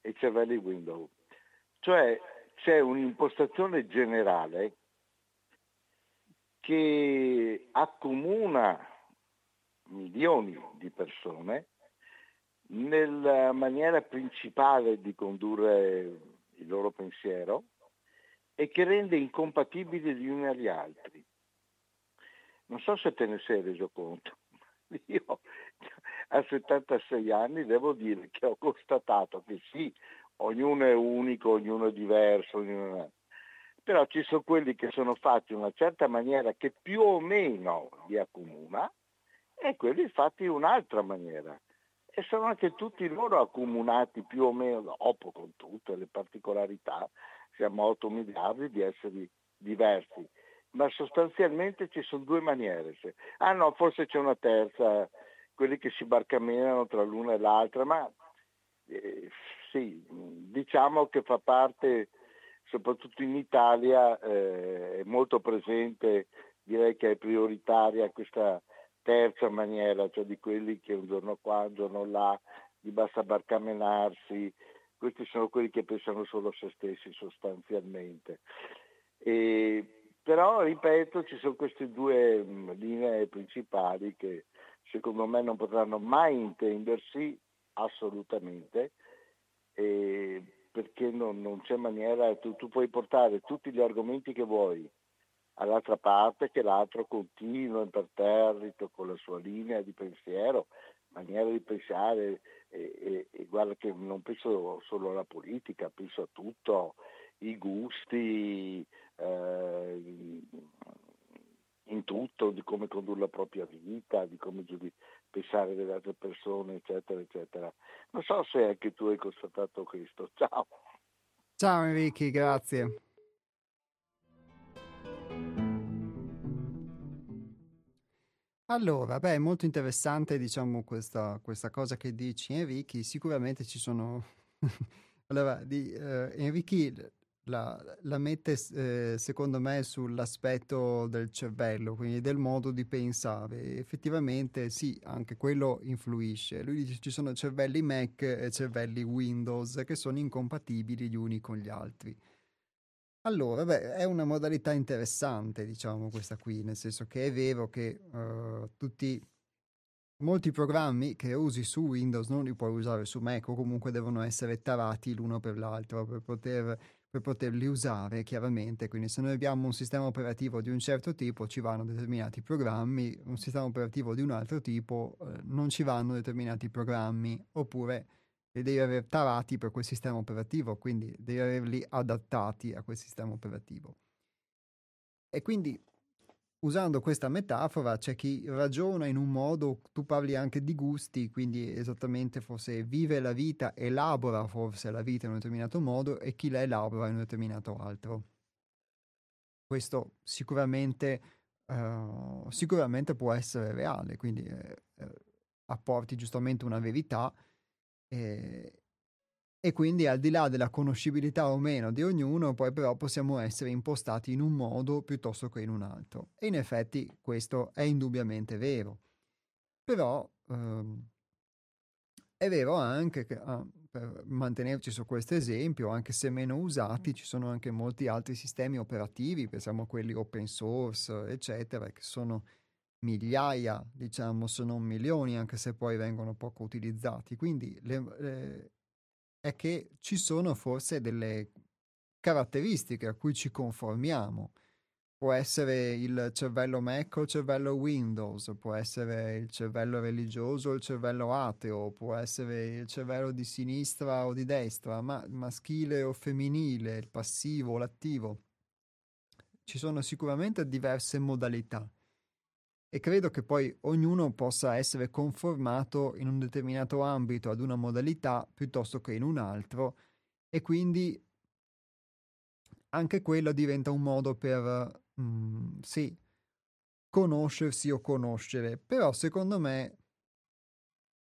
e cervelli Windows. Cioè c'è un'impostazione generale che accomuna milioni di persone nella maniera principale di condurre il loro pensiero e che rende incompatibili gli uni agli altri. Non so se te ne sei reso conto. Io a 76 anni devo dire che ho constatato che sì, ognuno è unico, ognuno è diverso, ognuno è... però ci sono quelli che sono fatti in una certa maniera che più o meno li accomuna e quelli fatti in un'altra maniera e sono anche tutti loro accomunati più o meno, dopo con tutte le particolarità, siamo 8 miliardi di esseri diversi, ma sostanzialmente ci sono due maniere. Ah no, forse c'è una terza, quelli che si barcamenano tra l'una e l'altra, ma eh, sì, diciamo che fa parte, soprattutto in Italia, eh, è molto presente, direi che è prioritaria questa terza maniera, cioè di quelli che un giorno qua, un giorno là, gli basta barcamenarsi, questi sono quelli che pensano solo a se stessi sostanzialmente. E, però, ripeto, ci sono queste due mh, linee principali che secondo me non potranno mai intendersi assolutamente, e, perché non, non, c'è maniera, tu, tu puoi portare tutti gli argomenti che vuoi, all'altra parte che l'altro continua imperterrito con la sua linea di pensiero, maniera di pensare e, e, e, guarda che non penso solo alla politica, penso a tutto, i gusti, eh, in tutto, di come condurre la propria vita, di come pensare delle altre persone, eccetera, eccetera. Non so se anche tu hai constatato questo. Ciao. Ciao Enrico, grazie. Allora, beh, è molto interessante, diciamo, questa, questa cosa che dici, Enrichi. Sicuramente ci sono... allora, di, eh, Enrichi la, la mette, eh, secondo me, sull'aspetto del cervello, quindi del modo di pensare. Effettivamente, sì, anche quello influisce. Lui dice ci sono cervelli Mac e cervelli Windows che sono incompatibili gli uni con gli altri. Allora, beh, è una modalità interessante, diciamo, questa qui, nel senso che è vero che uh, tutti, molti programmi che usi su Windows non li puoi usare su Mac o comunque devono essere tarati l'uno per l'altro per, poter, per poterli usare, chiaramente. Quindi se noi abbiamo un sistema operativo di un certo tipo ci vanno determinati programmi, un sistema operativo di un altro tipo uh, non ci vanno determinati programmi, oppure li devi aver tarati per quel sistema operativo, quindi devi averli adattati a quel sistema operativo. E quindi, usando questa metafora, c'è chi ragiona in un modo, tu parli anche di gusti, quindi esattamente forse vive la vita, elabora forse la vita in un determinato modo e chi la elabora in un determinato altro. Questo sicuramente, uh, sicuramente può essere reale, quindi eh, eh, apporti giustamente una verità e, e quindi al di là della conoscibilità o meno di ognuno, poi però possiamo essere impostati in un modo piuttosto che in un altro. E in effetti questo è indubbiamente vero. Però ehm, è vero anche che, ah, per mantenerci su questo esempio, anche se meno usati, ci sono anche molti altri sistemi operativi, pensiamo a quelli open source, eccetera, che sono migliaia, diciamo, se non milioni, anche se poi vengono poco utilizzati. Quindi le, le, è che ci sono forse delle caratteristiche a cui ci conformiamo. Può essere il cervello Mac o il cervello Windows, può essere il cervello religioso o il cervello ateo, può essere il cervello di sinistra o di destra, ma maschile o femminile, il passivo o l'attivo. Ci sono sicuramente diverse modalità e credo che poi ognuno possa essere conformato in un determinato ambito ad una modalità piuttosto che in un altro e quindi anche quello diventa un modo per, mm, sì, conoscersi o conoscere, però secondo me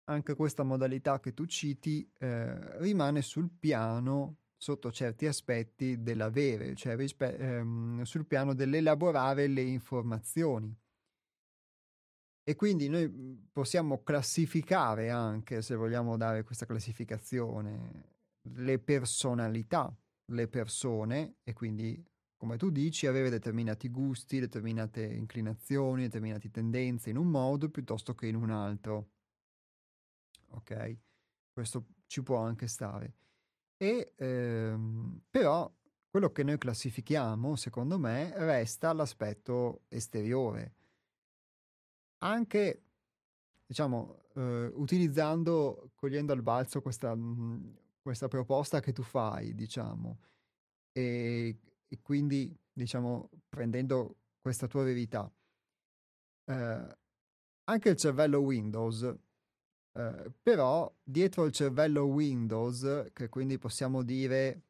anche questa modalità che tu citi eh, rimane sul piano sotto certi aspetti dell'avere, cioè rispe- ehm, sul piano dell'elaborare le informazioni. E quindi noi mhmm, possiamo classificare anche, se vogliamo dare questa classificazione, le personalità, le persone e quindi, come tu dici, avere determinati gusti, determinate inclinazioni, determinate tendenze in un modo piuttosto che in un altro. Ok? Questo ci può anche stare. E ehm, però quello che noi classifichiamo, secondo me, resta l'aspetto esteriore anche diciamo, eh, utilizzando, cogliendo al balzo questa, mh, mhmm, questa proposta che tu fai, diciamo, e, e quindi, diciamo, prendendo questa tua verità, eh, anche il cervello Windows, eh, però dietro il cervello Windows, che quindi possiamo dire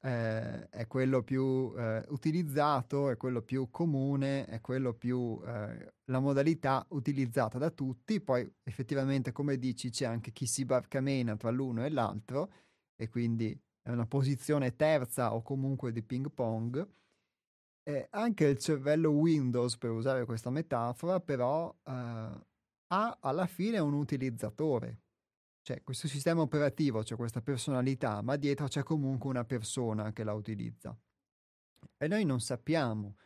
eh, è quello più eh, utilizzato, è quello più comune, è quello più eh, la modalità utilizzata da tutti. Poi effettivamente, come dici, c'è anche chi si barcamena tra l'uno e l'altro e quindi è una posizione terza o comunque di ping pong. Anche il cervello Windows, per usare questa metafora, però eh, ha alla fine un utilizzatore, cioè, questo sistema operativo, c'è cioè questa personalità, ma dietro c'è comunque una persona che la utilizza. E noi non sappiamo,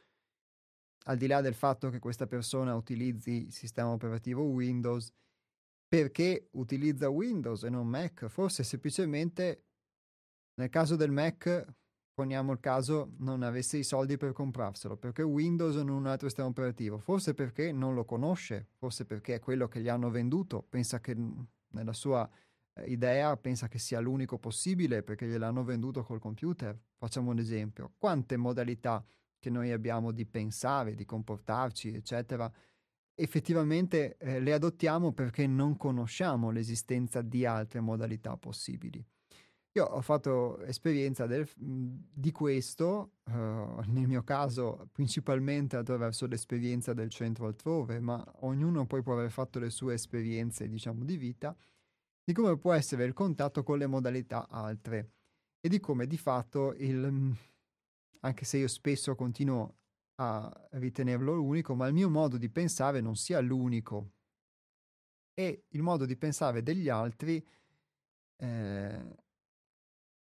al di là del fatto che questa persona utilizzi il sistema operativo Windows, perché utilizza Windows e non Mac. Forse semplicemente nel caso del Mac, poniamo il caso, non avesse i soldi per comprarselo, perché Windows non un altro sistema operativo. Forse perché non lo conosce, forse perché è quello che gli hanno venduto, pensa che nella sua eh, idea pensa che sia l'unico possibile perché gliel'hanno venduto col computer. Facciamo un esempio. Quante modalità che noi abbiamo di pensare, di comportarci, eccetera, effettivamente eh, le adottiamo perché non conosciamo l'esistenza di altre modalità possibili. Io ho fatto esperienza del, di questo, uh, nel mio caso principalmente attraverso l'esperienza del centro altrove, ma ognuno poi può aver fatto le sue esperienze, diciamo, di vita, di come può essere il contatto con le modalità altre e di come di fatto il, anche se io spesso continuo a ritenerlo l'unico, ma il mio modo di pensare non sia l'unico. E il modo di pensare degli altri eh,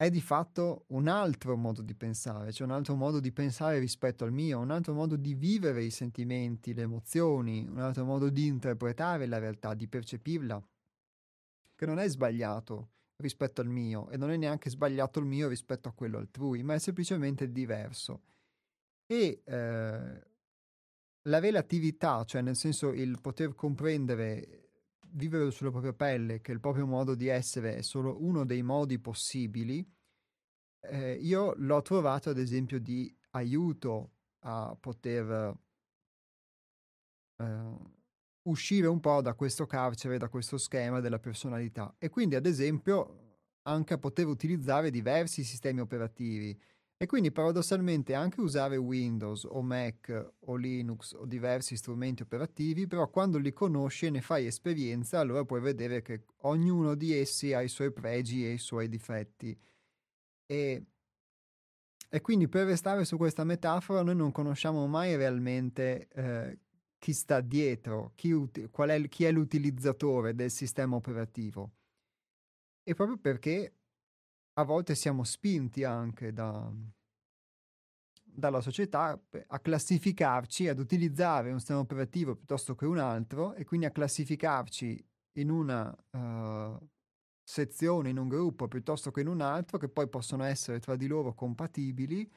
è di fatto un altro modo di pensare, cioè un altro modo di pensare rispetto al mio, un altro modo di vivere i sentimenti, le emozioni, un altro modo di interpretare la realtà, di percepirla, che non è sbagliato rispetto al mio e non è neanche sbagliato il mio rispetto a quello altrui, ma è semplicemente diverso. E eh, la relatività, cioè nel senso il poter comprendere vivere sulla propria pelle che il proprio modo di essere è solo uno dei modi possibili, eh, io l'ho trovato ad esempio di aiuto a poter eh, uscire un po' da questo carcere, da questo schema della personalità. E quindi ad esempio anche a poter utilizzare diversi sistemi operativi e quindi paradossalmente anche usare Windows o Mac o Linux o diversi strumenti operativi, però quando li conosci e ne fai esperienza, allora puoi vedere che ognuno di essi ha i suoi pregi e i suoi difetti. E, e quindi per restare su questa metafora, noi non conosciamo mai realmente eh, chi sta dietro, chi, qual è, chi è l'utilizzatore del sistema operativo. E proprio perché a volte siamo spinti anche da, dalla società a classificarci, ad utilizzare un sistema operativo piuttosto che un altro e quindi a classificarci in una uh, sezione, in un gruppo piuttosto che in un altro, che poi possono essere tra di loro compatibili,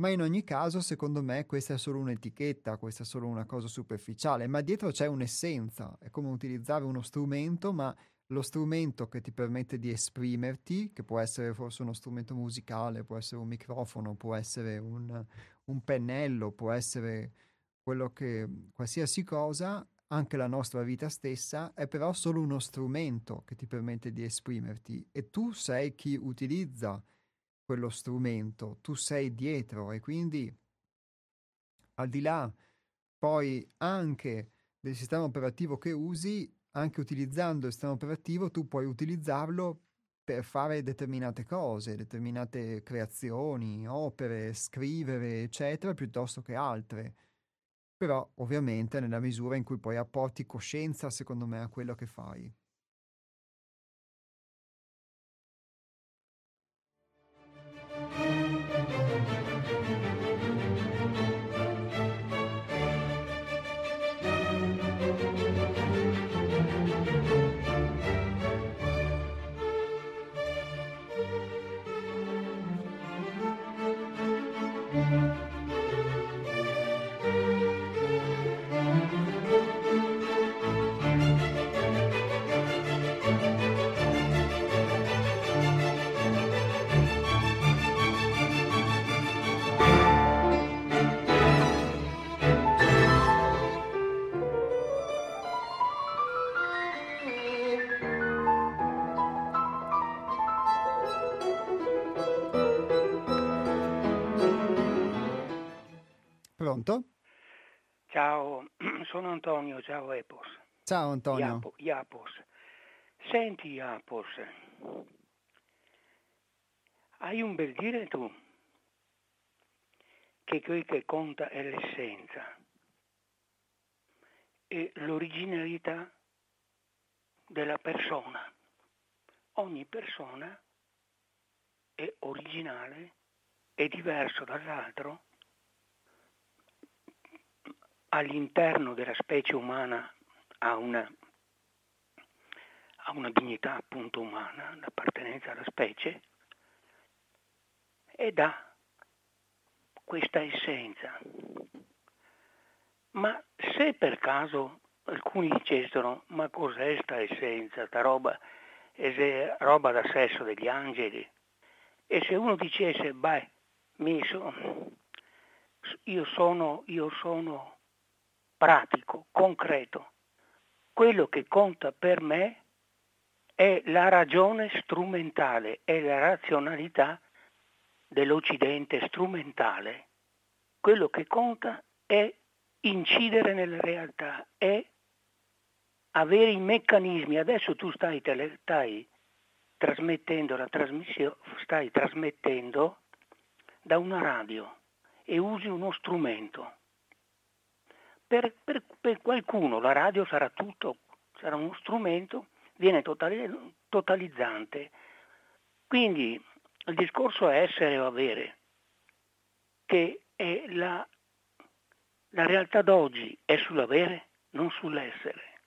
ma in ogni caso, secondo me, questa è solo un'etichetta, questa è solo una cosa superficiale, ma dietro c'è un'essenza, è come utilizzare uno strumento, ma lo strumento che ti permette di esprimerti, che può essere forse uno strumento musicale, può essere un microfono, può essere un, un pennello, può essere quello che qualsiasi cosa, anche la nostra vita stessa, è però solo uno strumento che ti permette di esprimerti. E tu sei chi utilizza quello strumento, tu sei dietro e quindi al di là poi anche del sistema operativo che usi, anche utilizzando il sistema operativo, tu puoi utilizzarlo per fare determinate cose, determinate creazioni, opere, scrivere, eccetera, piuttosto che altre. Però ovviamente nella misura in cui poi apporti coscienza, secondo me, a quello che fai. Ciao, sono Antonio, ciao Epos. Ciao Antonio. Iapo, Iapos. Senti Iapos, hai un bel dire tu che quel che conta è l'essenza e l'originalità della persona. Ogni persona è originale, è diverso dall'altro all'interno della specie umana ha una, ha una dignità appunto umana, l'appartenenza alla specie, ed ha questa essenza. Ma se per caso alcuni dicessero ma cos'è sta essenza, sta roba, è roba da sesso degli angeli, e se uno dicesse beh, so, io sono, io sono pratico, concreto. Quello che conta per me è la ragione strumentale, è la razionalità dell'Occidente strumentale. Quello che conta è incidere nella realtà, è avere i meccanismi. Adesso tu stai, tele, stai trasmettendo la trasmissione, stai trasmettendo da una radio e usi uno strumento per, per, per qualcuno la radio sarà tutto, sarà uno strumento, viene totalizzante. Quindi il discorso è essere o avere, che la, la realtà d'oggi è sull'avere, non sull'essere.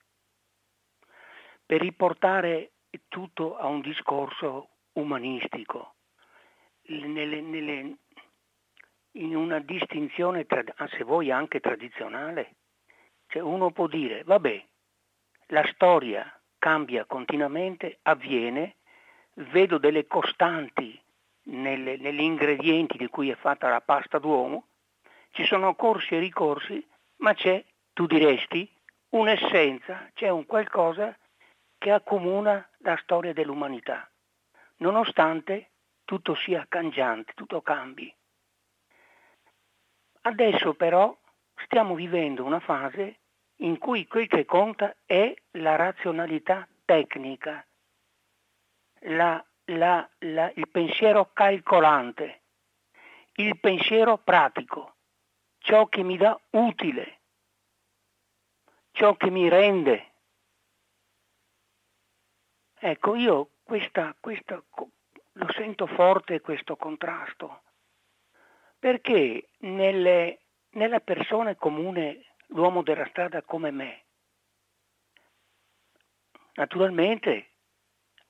Per riportare tutto a un discorso umanistico, nelle, nelle, in una distinzione, ah, se vuoi anche tradizionale. Cioè uno può dire, vabbè, la storia cambia continuamente, avviene, vedo delle costanti nelle, negli ingredienti di cui è fatta la pasta d'uomo, ci sono corsi e ricorsi, ma c'è, tu diresti, un'essenza, c'è un qualcosa che accomuna la storia dell'umanità, nonostante tutto sia cangiante, tutto cambi. Adesso però stiamo vivendo una fase in cui quel che conta è la razionalità tecnica, la, la, la, il pensiero calcolante, il pensiero pratico, ciò che mi dà utile, ciò che mi rende. Ecco, io questa, questa, lo sento forte questo contrasto perché nelle, nella persona comune, l'uomo della strada come me, naturalmente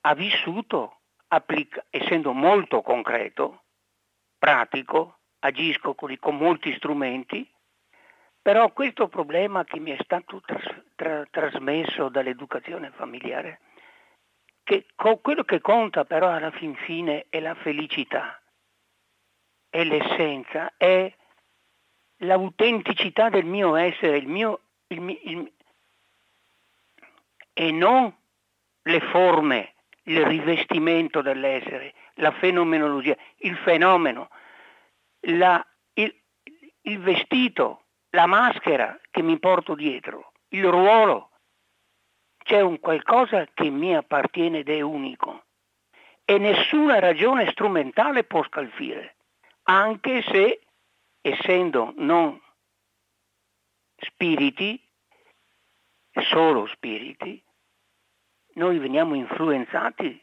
ha vissuto, applica, essendo molto concreto, pratico, agisco con, con molti strumenti, però questo problema che mi è stato tras- tra- trasmesso dall'educazione familiare, che quello che conta però alla fin fine è la felicità, è l'essenza, è l'autenticità del mio essere, il mio, il, il, e non le forme, il rivestimento dell'essere, la fenomenologia, il fenomeno, la, il, il vestito, la maschera che mi porto dietro, il ruolo. C'è un qualcosa che mi appartiene ed è unico e nessuna ragione strumentale può scalfire, anche se, essendo non spiriti, solo spiriti, noi veniamo influenzati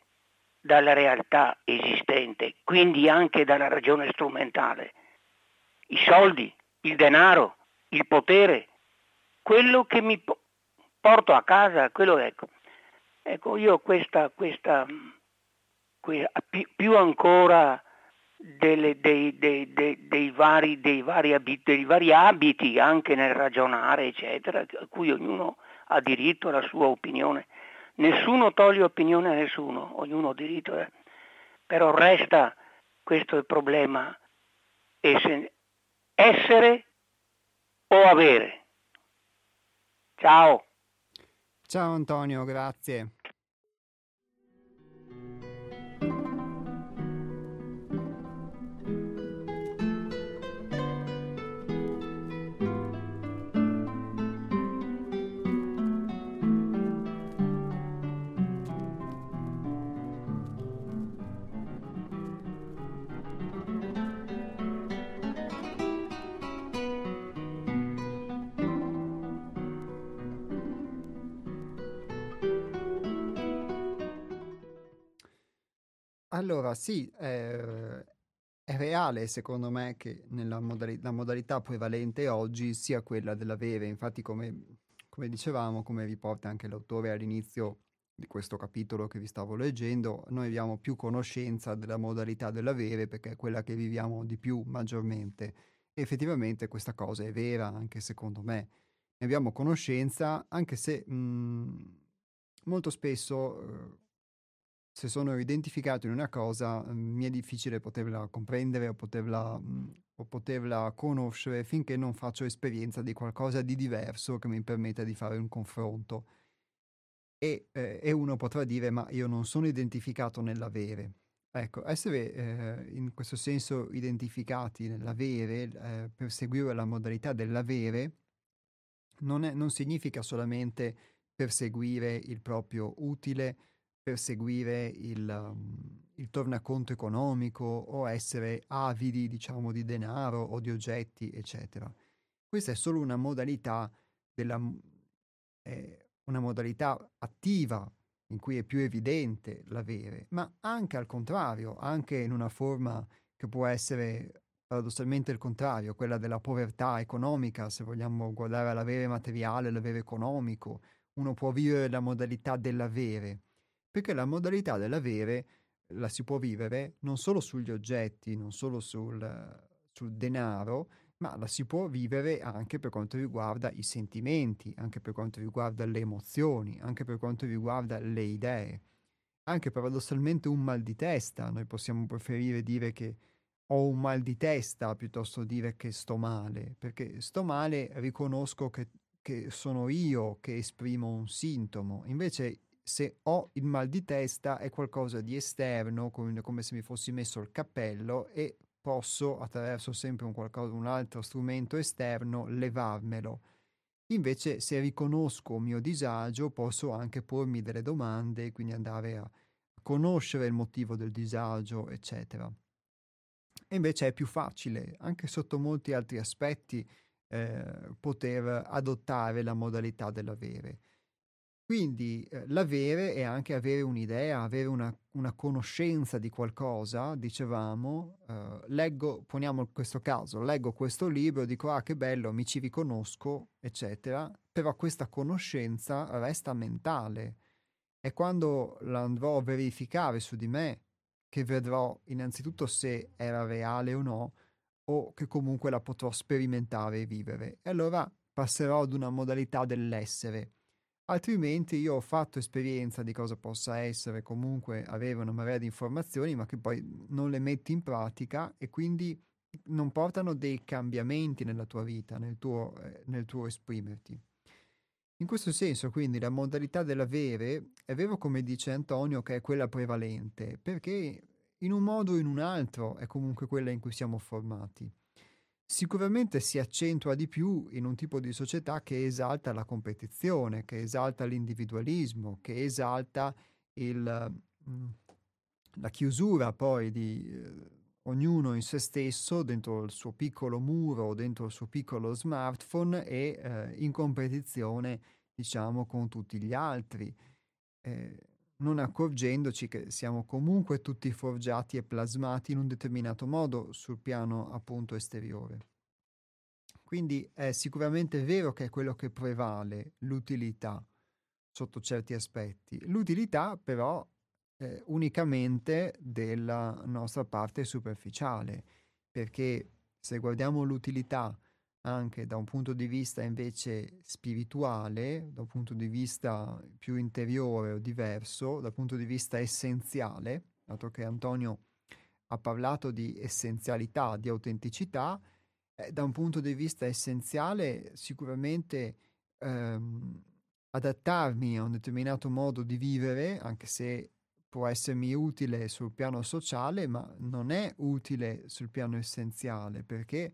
dalla realtà esistente, quindi anche dalla ragione strumentale. I soldi, il denaro, il potere, quello che mi porto a casa, quello ecco. Ecco, io questa, questa più ancora delle, dei, dei, dei, vari, vari abiti, dei vari abiti anche nel ragionare, eccetera, a cui ognuno ha diritto alla sua opinione. Nessuno toglie opinione a nessuno, ognuno ha diritto, eh. però resta questo il problema, essere o avere. Ciao. Ciao Antonio, grazie. Allora sì, ehm, è reale secondo me che nella modali la modalità prevalente oggi sia quella dell'avere. Infatti come come dicevamo, come riporta anche l'autore all'inizio di questo capitolo che vi stavo leggendo, noi abbiamo più conoscenza della modalità dell'avere perché è quella che viviamo di più maggiormente. E effettivamente questa cosa è vera anche secondo me. Ne abbiamo conoscenza anche se, mhmm, molto spesso, uhm se sono identificato in una cosa, mhmm, mi è difficile poterla comprendere o poterla, mhmm, o poterla conoscere finché non faccio esperienza di qualcosa di diverso che mi permetta di fare un confronto. E, eh, e uno potrà dire: Ma io non sono identificato nell'avere. Ecco, essere eh, in questo senso identificati nell'avere, eh, per seguire la modalità dell'avere, non, è, non significa solamente perseguire il proprio utile perseguire il, um, il tornaconto economico o essere avidi, diciamo, di denaro o di oggetti, eccetera. Questa è solo una modalità della, eh, una modalità attiva in cui è più evidente l'avere, ma anche al contrario, anche in una forma che può essere paradossalmente il contrario, quella della povertà economica, se vogliamo guardare all'avere materiale, l'avere economico, uno può vivere la modalità dell'avere, perché la modalità dell'avere la si può vivere non solo sugli oggetti, non solo sul, sul denaro, ma la si può vivere anche per quanto riguarda i sentimenti, anche per quanto riguarda le emozioni, anche per quanto riguarda le idee. Anche paradossalmente un mal di testa, noi possiamo preferire dire che ho un mal di testa piuttosto dire che sto male, perché sto male riconosco che, che sono io che esprimo un sintomo, invece se ho il mal di testa è qualcosa di esterno, come, come se mi fossi messo il cappello e posso attraverso sempre un, qualcosa, un altro strumento esterno levarmelo. Invece se riconosco un mio disagio posso anche pormi delle domande, quindi andare a conoscere il motivo del disagio, eccetera. E invece è più facile, anche sotto molti altri aspetti, eh, poter adottare la modalità dell'avere. Quindi eh, l'avere è anche avere un'idea, avere una, una conoscenza di qualcosa, dicevamo, eh, leggo, poniamo questo caso, leggo questo libro, dico ah che bello, mi ci riconosco, eccetera, però questa conoscenza resta mentale È quando l'andrò a verificare su di me che vedrò innanzitutto se era reale o no, o che comunque la potrò sperimentare e vivere. E allora passerò ad una modalità dell'essere. Altrimenti io ho fatto esperienza di cosa possa essere comunque avere una marea di informazioni, ma che poi non le metti in pratica e quindi non portano dei cambiamenti nella tua vita, nel tuo, eh, nel tuo esprimerti. In questo senso, quindi, la modalità dell'avere è vero, come dice Antonio, che è quella prevalente, perché in un modo o in un altro è comunque quella in cui siamo formati. Sicuramente si accentua di più in un tipo di società che esalta la competizione, che esalta l'individualismo, che esalta il, mm, la chiusura poi di eh, ognuno in se stesso, dentro il suo piccolo muro, dentro il suo piccolo smartphone e eh, in competizione, diciamo, con tutti gli altri, eh, non accorgendoci che siamo comunque tutti forgiati e plasmati in un determinato modo sul piano appunto esteriore. Quindi è sicuramente vero che è quello che prevale l'utilità sotto certi aspetti. L'utilità però eh, unicamente della nostra parte superficiale, perché se guardiamo l'utilità anche da un punto di vista invece spirituale, da un punto di vista più interiore o diverso, dal punto di vista essenziale, dato che Antonio ha parlato di essenzialità, di autenticità, eh, da un punto di vista essenziale sicuramente ehm, adattarmi a un determinato modo di vivere, anche se può essermi utile sul piano sociale, ma non è utile sul piano essenziale, perché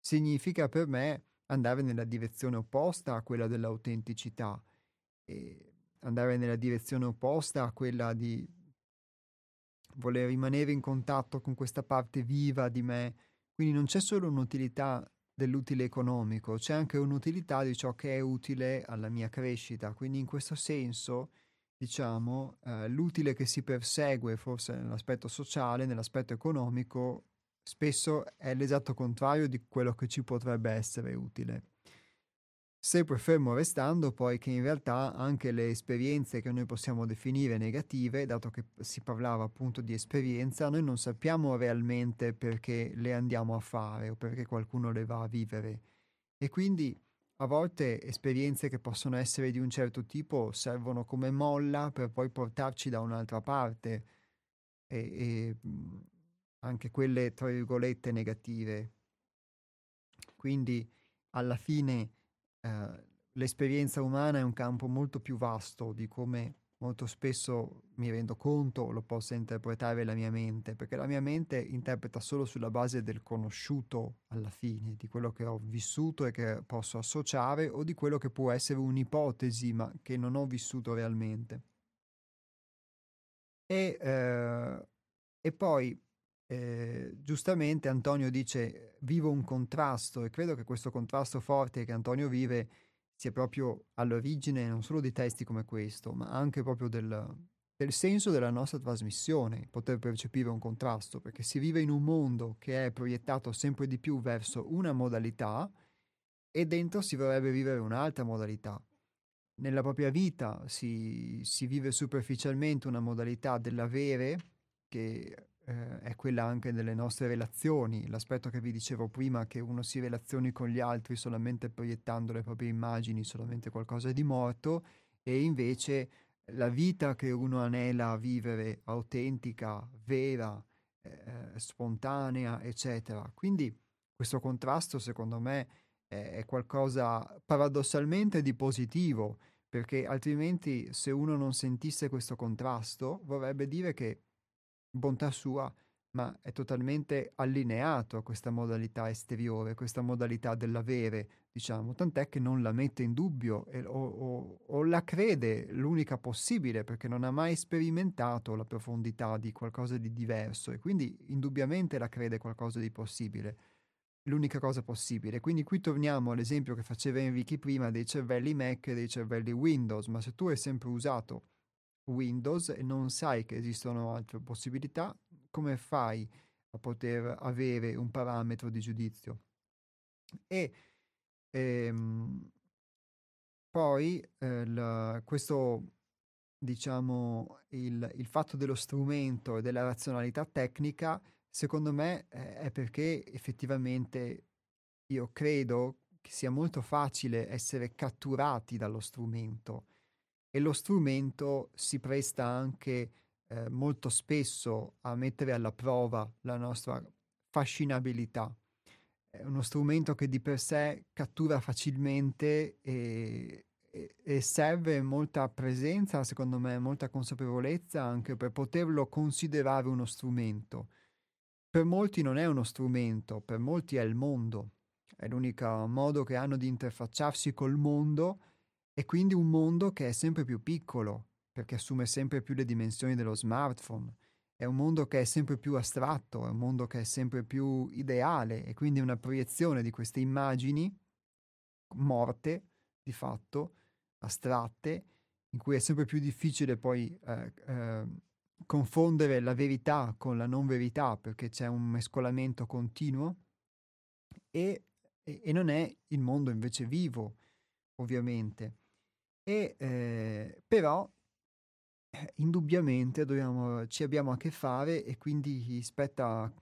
significa per me andare nella direzione opposta a quella dell'autenticità, andare nella direzione opposta a quella di voler rimanere in contatto con questa parte viva di me. Quindi non c'è solo un'utilità dell'utile economico, c'è anche un'utilità di ciò che è utile alla mia crescita. Quindi in questo senso diciamo, eh, l'utile che si persegue forse nell'aspetto sociale, nell'aspetto economico, spesso è l'esatto contrario di quello che ci potrebbe essere utile. Sempre fermo restando poi che in realtà anche le esperienze che noi possiamo definire negative, dato che si parlava appunto di esperienza, noi non sappiamo realmente perché le andiamo a fare o perché qualcuno le va a vivere. E quindi a volte esperienze che possono essere di un certo tipo servono come molla per poi portarci da un'altra parte e, e anche quelle, tra virgolette, negative. Quindi alla fine eh, l'esperienza umana è un campo molto più vasto di come molto spesso mi rendo conto lo possa interpretare la mia mente, perché la mia mente interpreta solo sulla base del conosciuto alla fine, di quello che ho vissuto e che posso associare o di quello che può essere un'ipotesi ma che non ho vissuto realmente. E, eh, e poi eh, giustamente Antonio dice vivo un contrasto e credo che questo contrasto forte che Antonio vive sia proprio all'origine non solo di testi come questo, ma anche proprio del, del senso della nostra trasmissione, poter percepire un contrasto, perché si vive in un mondo che è proiettato sempre di più verso una modalità e dentro si vorrebbe vivere un'altra modalità. Nella propria vita si, si vive superficialmente una modalità dell'avere che eh, è quella anche delle nostre relazioni, l'aspetto che vi dicevo prima, che uno si relazioni con gli altri solamente proiettando le proprie immagini, solamente qualcosa di morto, e invece la vita che uno anela a vivere autentica, vera, eh, spontanea, eccetera. Quindi questo contrasto, secondo me, è qualcosa paradossalmente di positivo, perché altrimenti se uno non sentisse questo contrasto, vorrebbe dire che bontà sua, ma è totalmente allineato a questa modalità esteriore, questa modalità dell'avere, diciamo, tant'è che non la mette in dubbio e, o, o, o, la crede l'unica possibile perché non ha mai sperimentato la profondità di qualcosa di diverso e quindi indubbiamente la crede qualcosa di possibile, l'unica cosa possibile. Quindi qui torniamo all'esempio che faceva Enrichi prima dei cervelli Mac e dei cervelli Windows, ma se tu hai sempre usato Windows e non sai che esistono altre possibilità, come fai a poter avere un parametro di giudizio? E ehm, poi eh, la, questo diciamo, il, il, fatto dello strumento e della razionalità tecnica, secondo me eh, è perché effettivamente io credo che sia molto facile essere catturati dallo strumento e lo strumento si presta anche eh, molto spesso a mettere alla prova la nostra fascinabilità. È uno strumento che di per sé cattura facilmente e, e, e serve molta presenza, secondo me, molta consapevolezza anche per poterlo considerare uno strumento. Per molti non è uno strumento, per molti è il mondo, è l'unico modo che hanno di interfacciarsi col mondo e quindi un mondo che è sempre più piccolo, perché assume sempre più le dimensioni dello smartphone. È un mondo che è sempre più astratto, è un mondo che è sempre più ideale e quindi una proiezione di queste immagini morte, di fatto, astratte, in cui è sempre più difficile poi eh, eh, confondere la verità con la non verità perché c'è un mescolamento continuo e, e, e non è il mondo invece vivo, ovviamente. E, eh, però eh, indubbiamente dobbiamo, ci abbiamo a che fare e quindi spetta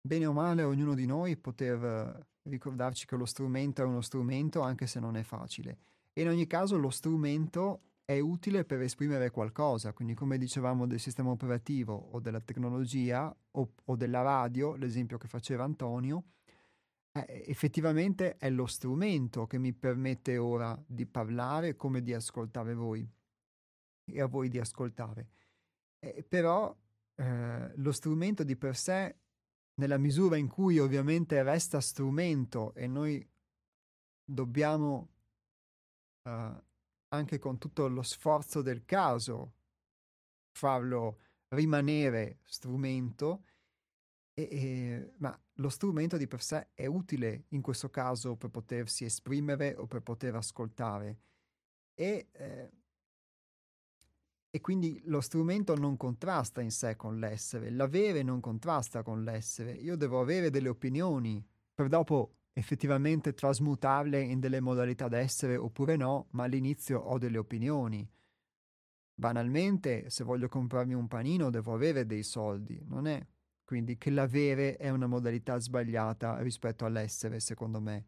bene o male a ognuno di noi poter ricordarci che lo strumento è uno strumento anche se non è facile. E in ogni caso lo strumento è utile per esprimere qualcosa, quindi come dicevamo del sistema operativo o della tecnologia o, o della radio, l'esempio che faceva Antonio, eh, effettivamente è lo strumento che mi permette ora di parlare come di ascoltare voi e a voi di ascoltare. Eh, però eh, lo strumento di per sé, nella misura in cui ovviamente resta strumento e noi dobbiamo, eh, anche con tutto lo sforzo del caso, farlo rimanere strumento, e, e, ma lo strumento di per sé è utile in questo caso per potersi esprimere o per poter ascoltare. E eh, e quindi lo strumento non contrasta in sé con l'essere, l'avere non contrasta con l'essere. Io devo avere delle opinioni per dopo effettivamente trasmutarle in delle modalità d'essere oppure no, ma all'inizio ho delle opinioni. Banalmente, se voglio comprarmi un panino devo avere dei soldi, non è quindi che l'avere è una modalità sbagliata rispetto all'essere, secondo me.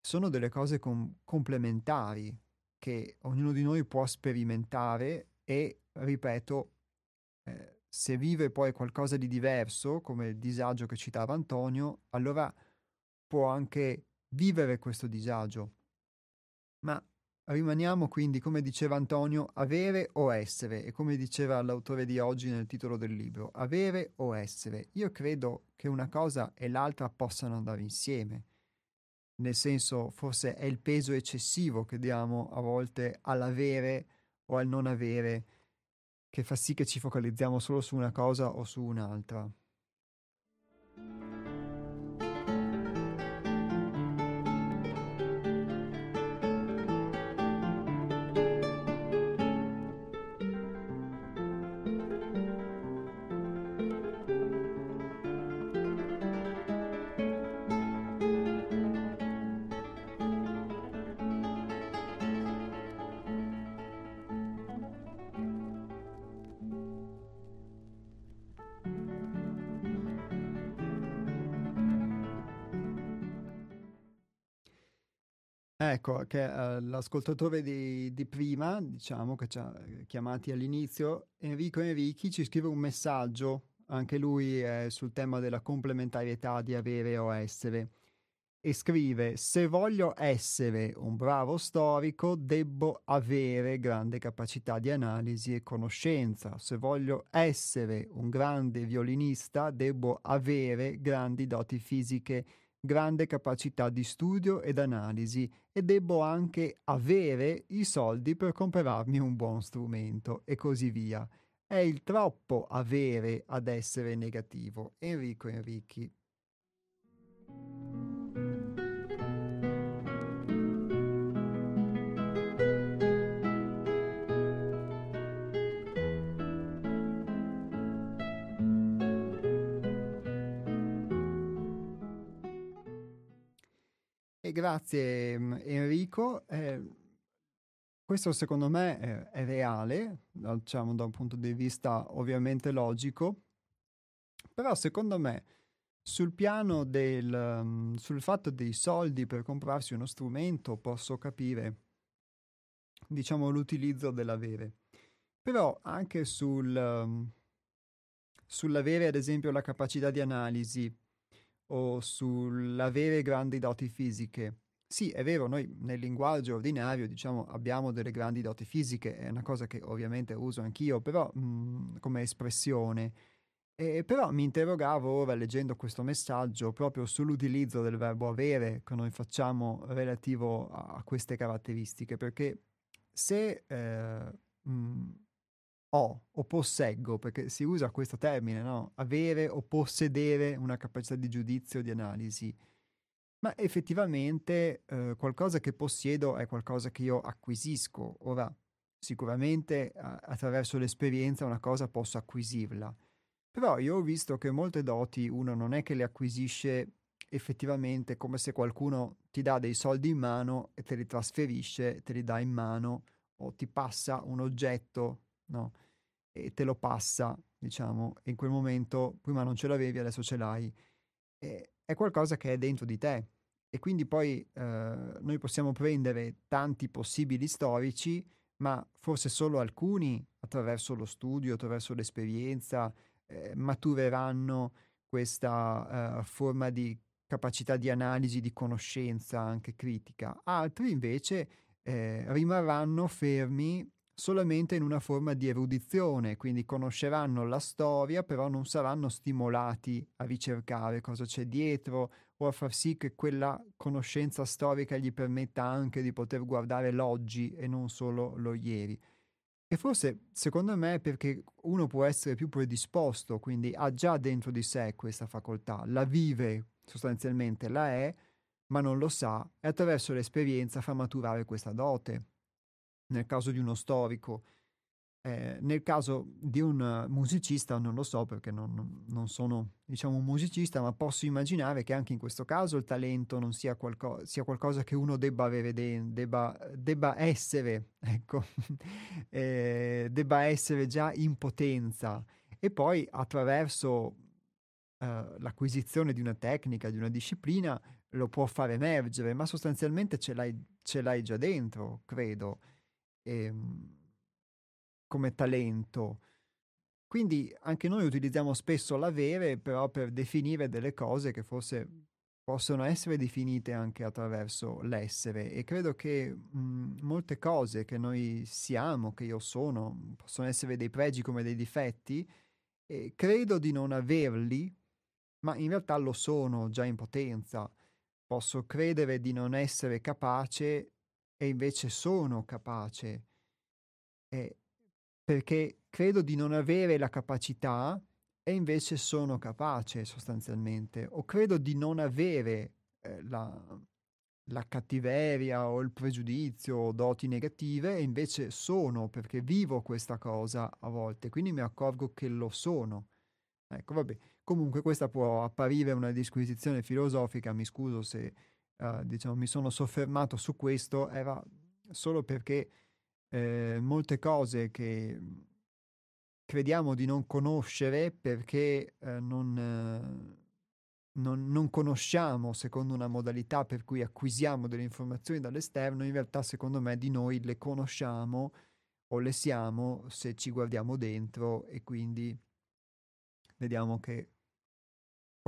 Sono delle cose com- complementari che ognuno di noi può sperimentare e ripeto, eh, se vive poi qualcosa di diverso, come il disagio che citava Antonio, allora può anche vivere questo disagio. Ma rimaniamo quindi, come diceva Antonio, avere o essere, e come diceva l'autore di oggi nel titolo del libro, avere o essere. Io credo che una cosa e l'altra possano andare insieme. Nel senso, forse è il peso eccessivo che diamo a volte all'avere o al non avere che fa sì che ci focalizziamo solo su una cosa o su un'altra. Ecco, che uh, l'ascoltatore di, di, prima, diciamo, che ci ha eh, chiamati all'inizio, Enrico Enrichi, ci scrive un messaggio, anche lui è sul tema della complementarietà di avere o essere, e scrive, se voglio essere un bravo storico, debbo avere grande capacità di analisi e conoscenza, se voglio essere un grande violinista, debbo avere grandi doti fisiche grande capacità di studio ed analisi e debbo anche avere i soldi per comprarmi un buon strumento e così via. È il troppo avere ad essere negativo. Enrico Enrichi. Grazie mm, Enrico. Eh, questo secondo me è, è reale, diciamo da un punto di vista ovviamente logico, però secondo me sul piano del, um, sul fatto dei soldi per comprarsi uno strumento posso capire, diciamo, l'utilizzo dell'avere. Però anche sul, um, sull'avere ad esempio la capacità di analisi o sull'avere grandi doti fisiche, sì, è vero, noi nel linguaggio ordinario, diciamo, abbiamo delle grandi doti fisiche, è una cosa che ovviamente uso anch'io, però mh, mhmm, come espressione. E, però mi interrogavo ora leggendo questo messaggio proprio sull'utilizzo del verbo avere che noi facciamo relativo a, queste caratteristiche, perché se eh, mh, ho o posseggo, perché si usa questo termine, no? avere o possedere una capacità di giudizio, di analisi, ma effettivamente eh, qualcosa che possiedo è qualcosa che io acquisisco. Ora, sicuramente a- attraverso l'esperienza una cosa posso acquisirla, però io ho visto che molte doti uno non è che le acquisisce effettivamente come se qualcuno ti dà dei soldi in mano e te li trasferisce, te li dà in mano o ti passa un oggetto, no? E te lo passa, diciamo, in quel momento prima non ce l'avevi, adesso ce l'hai. E è qualcosa che è dentro di te e quindi poi eh, noi possiamo prendere tanti possibili storici, ma forse solo alcuni attraverso lo studio, attraverso l'esperienza, eh, matureranno questa eh, forma di capacità di analisi, di conoscenza anche critica. Altri invece eh, rimarranno fermi solamente in una forma di erudizione, quindi conosceranno la storia, però non saranno stimolati a ricercare cosa c'è dietro o a far sì che quella conoscenza storica gli permetta anche di poter guardare l'oggi e non solo lo ieri. E forse, secondo me, è perché uno può essere più predisposto, quindi ha già dentro di sé questa facoltà, la vive sostanzialmente, la è, ma non lo sa e attraverso l'esperienza fa maturare questa dote nel caso di uno storico. Eh, nel caso di un musicista non lo so perché non, non, sono diciamo un musicista, ma posso immaginare che anche in questo caso il talento non sia, qualco- sia qualcosa che uno debba avere, de- debba, debba, essere, ecco, eh, debba essere già in potenza e poi attraverso eh, l'acquisizione di una tecnica, di una disciplina, lo può far emergere, ma sostanzialmente ce l'hai, ce l'hai già dentro, credo ehm, come talento. Quindi anche noi utilizziamo spesso l'avere però per definire delle cose che forse possono essere definite anche attraverso l'essere e credo che mh, molte cose che noi siamo, che io sono, possono essere dei pregi come dei difetti e credo di non averli, ma in realtà lo sono già in potenza. Posso credere di non essere capace e invece sono capace, eh, perché credo di non avere la capacità e invece sono capace sostanzialmente, o credo di non avere eh, la, la cattiveria o il pregiudizio o doti negative e invece sono perché vivo questa cosa a volte, quindi mi accorgo che lo sono. Ecco, vabbè, comunque questa può apparire una disquisizione filosofica, mi scuso se uh, diciamo, mi sono soffermato su questo era solo perché eh, molte cose che crediamo di non conoscere perché eh, non, eh, non, non, conosciamo secondo una modalità per cui acquisiamo delle informazioni dall'esterno, in realtà secondo me di noi le conosciamo o le siamo se ci guardiamo dentro e quindi vediamo che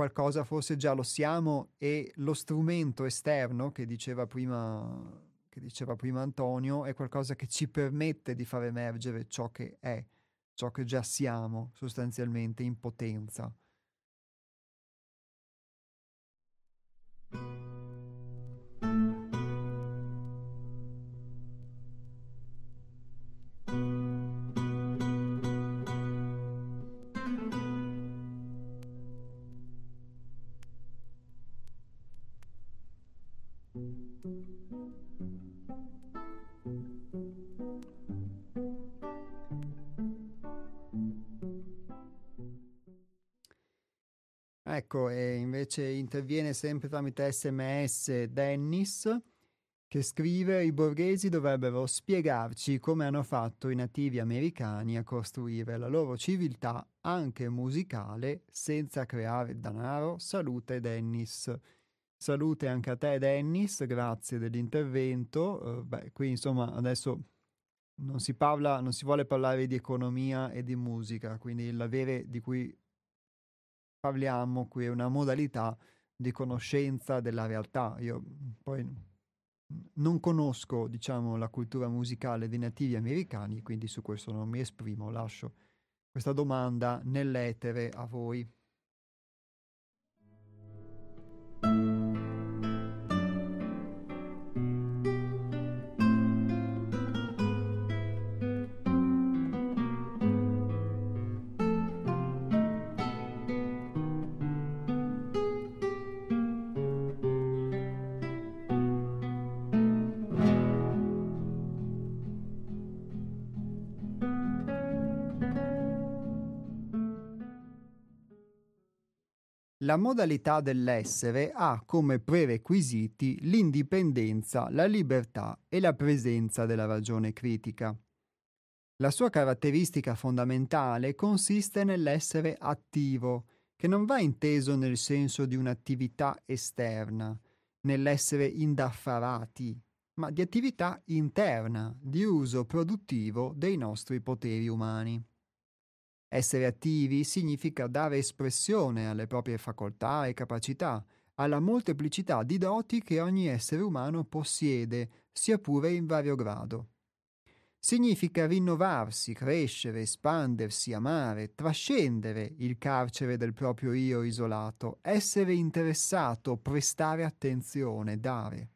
qualcosa forse già lo siamo e lo strumento esterno che diceva prima, che diceva prima Antonio è qualcosa che ci permette di far emergere ciò che è, ciò che già siamo sostanzialmente in potenza. Interviene sempre tramite sms Dennis che scrive i borghesi dovrebbero spiegarci come hanno fatto i nativi americani a costruire la loro civiltà anche musicale senza creare denaro. Salute Dennis. Salute anche a te Dennis, grazie dell'intervento. Uh, beh, qui insomma adesso non si parla, non si vuole parlare di economia e di musica, quindi l'avere di cui parliamo qui è una modalità di conoscenza della realtà. Io poi non conosco, diciamo, la cultura musicale dei nativi americani, quindi su questo non mi esprimo, lascio questa domanda nell'etere a voi. La modalità dell'essere ha come prerequisiti l'indipendenza, la libertà e la presenza della ragione critica. La sua caratteristica fondamentale consiste nell'essere attivo, che non va inteso nel senso di un'attività esterna, nell'essere indaffarati, ma di attività interna, di uso produttivo dei nostri poteri umani. Essere attivi significa dare espressione alle proprie facoltà e capacità, alla molteplicità di doti che ogni essere umano possiede, sia pure in vario grado. Significa rinnovarsi, crescere, espandersi, amare, trascendere il carcere del proprio io isolato, essere interessato, prestare attenzione, dare.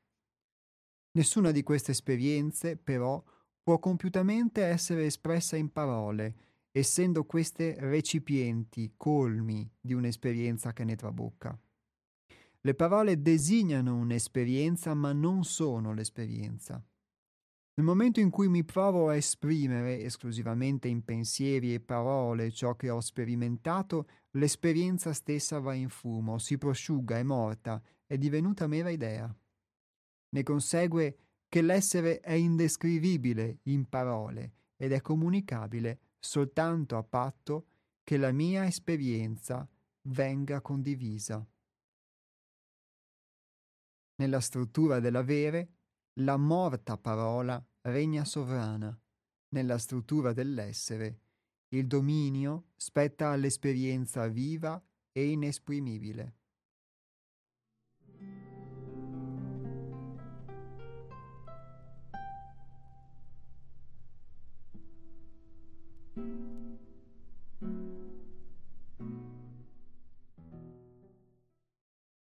Nessuna di queste esperienze, però, può compiutamente essere espressa in parole, essendo queste recipienti colmi di un'esperienza che ne trabocca. Le parole designano un'esperienza ma non sono l'esperienza. Nel momento in cui mi provo a esprimere esclusivamente in pensieri e parole ciò che ho sperimentato, l'esperienza stessa va in fumo, si prosciuga, è morta, è divenuta mera idea. Ne consegue che l'essere è indescrivibile in parole ed è comunicabile soltanto a patto che la mia esperienza venga condivisa. Nella struttura dell'avere, la morta parola regna sovrana. Nella struttura dell'essere, il dominio spetta all'esperienza viva e inesprimibile.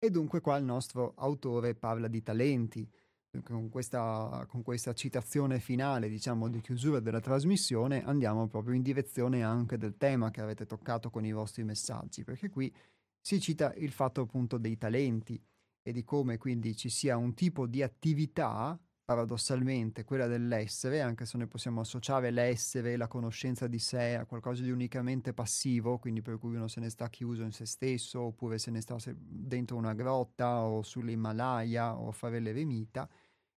E dunque qua il nostro autore parla di talenti. Con questa, con questa citazione finale, diciamo, di chiusura della trasmissione, andiamo proprio in direzione anche del tema che avete toccato con i vostri messaggi, perché qui si cita il fatto appunto dei talenti e di come quindi ci sia un tipo di attività paradossalmente quella dell'essere, anche se noi possiamo associare l'essere, la conoscenza di sé a qualcosa di unicamente passivo, quindi per cui uno se ne sta chiuso in se stesso, oppure se ne sta dentro una grotta o sull'Himalaya o a fare l'eremita,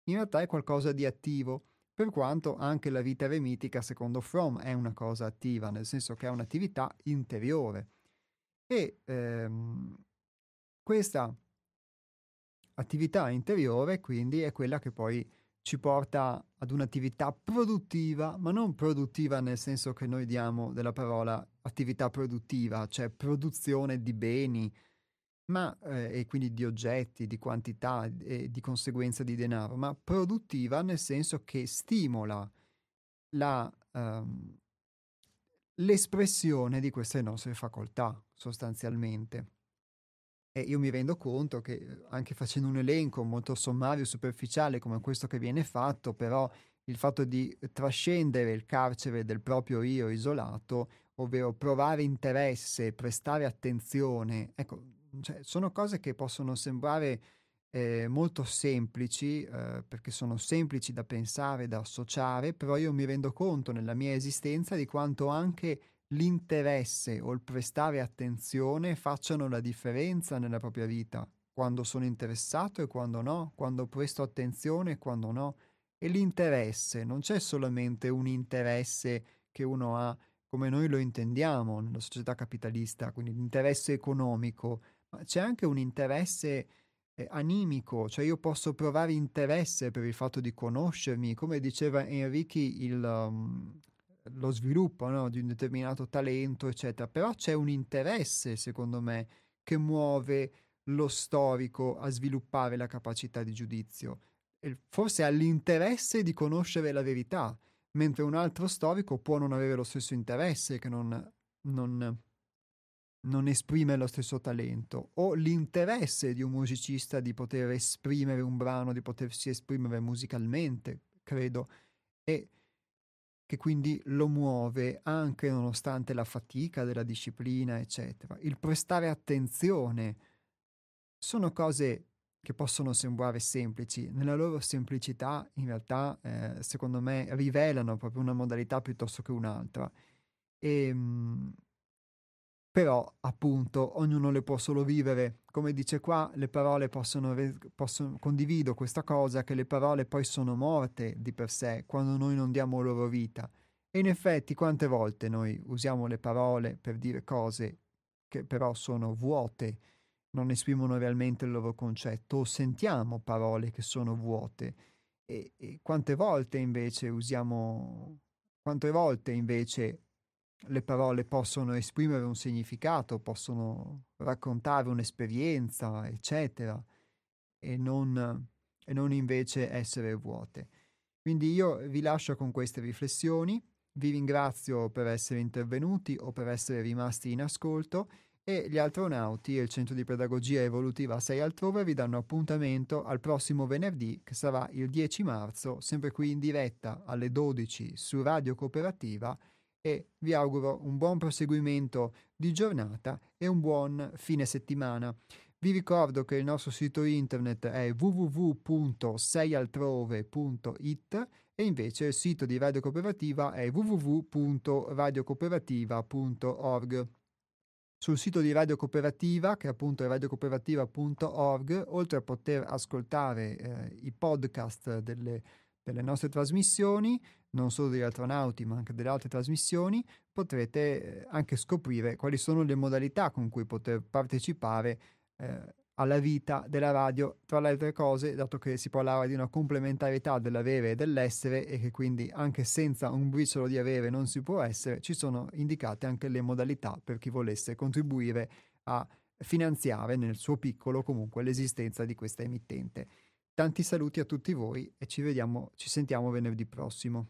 in realtà è qualcosa di attivo, per quanto anche la vita eremitica, secondo Fromm, è una cosa attiva, nel senso che è un'attività interiore. E ehm, questa attività interiore quindi è quella che poi ci porta ad un'attività produttiva, ma non produttiva nel senso che noi diamo della parola attività produttiva, cioè produzione di beni, ma, eh, e quindi di oggetti, di quantità e di conseguenza di denaro, ma produttiva nel senso che stimola la, um, l'espressione di queste nostre facoltà sostanzialmente. E io mi rendo conto che anche facendo un elenco molto sommario superficiale come questo che viene fatto, però il fatto di trascendere il carcere del proprio io isolato, ovvero provare interesse, prestare attenzione, ecco, cioè, sono cose che possono sembrare eh, molto semplici, eh, perché sono semplici da pensare, da associare, però io mi rendo conto nella mia esistenza di quanto anche l'interesse o il prestare attenzione facciano la differenza nella propria vita, quando sono interessato e quando no, quando presto attenzione e quando no. E l'interesse, non c'è solamente un interesse che uno ha come noi lo intendiamo nella società capitalista, quindi l'interesse economico, ma c'è anche un interesse eh, animico, cioè io posso provare interesse per il fatto di conoscermi, come diceva Enrichi, il, um, lo sviluppo no, di un determinato talento, eccetera, però c'è un interesse, secondo me, che muove lo storico a sviluppare la capacità di giudizio. E forse ha l'interesse di conoscere la verità, mentre un altro storico può non avere lo stesso interesse, che non, non, non esprime lo stesso talento, o l'interesse di un musicista di poter esprimere un brano, di potersi esprimere musicalmente, credo, e che quindi lo muove anche nonostante la fatica della disciplina, eccetera. Il prestare attenzione sono cose che possono sembrare semplici, nella loro semplicità in realtà eh, secondo me rivelano proprio una modalità piuttosto che un'altra. E, ehm, però appunto ognuno le può solo vivere. Come dice qua, le parole possono, possono, condivido questa cosa, che le parole poi sono morte di per sé quando noi non diamo loro vita. E in effetti quante volte noi usiamo le parole per dire cose che però sono vuote, non esprimono realmente il loro concetto, o sentiamo parole che sono vuote. E, e quante volte invece usiamo, quante volte invece le parole possono esprimere un significato, possono raccontare un'esperienza, eccetera, e non, e non invece essere vuote. Quindi io vi lascio con queste riflessioni, vi ringrazio per essere intervenuti o per essere rimasti in ascolto e gli astronauti e il Centro di Pedagogia Evolutiva 6 altrove vi danno appuntamento al prossimo venerdì che sarà il 10 marzo, sempre qui in diretta alle 12 su Radio Cooperativa e vi auguro un buon proseguimento di giornata e un buon fine settimana. Vi ricordo che il nostro sito internet è www.seialtrove.it e invece il sito di Radio Cooperativa è www.radiocooperativa.org. Sul sito di Radio Cooperativa, che appunto è radiocooperativa.org, oltre a poter ascoltare eh, i podcast delle, delle nostre trasmissioni, non solo degli astronauti ma anche delle altre trasmissioni, potrete eh, anche scoprire quali sono le modalità con cui poter partecipare eh, alla vita della radio, tra le altre cose, dato che si parlava di una complementarietà dell'avere e dell'essere e che quindi anche senza un briciolo di avere non si può essere, ci sono indicate anche le modalità per chi volesse contribuire a finanziare nel suo piccolo comunque l'esistenza di questa emittente. Tanti saluti a tutti voi e ci vediamo, ci sentiamo venerdì prossimo.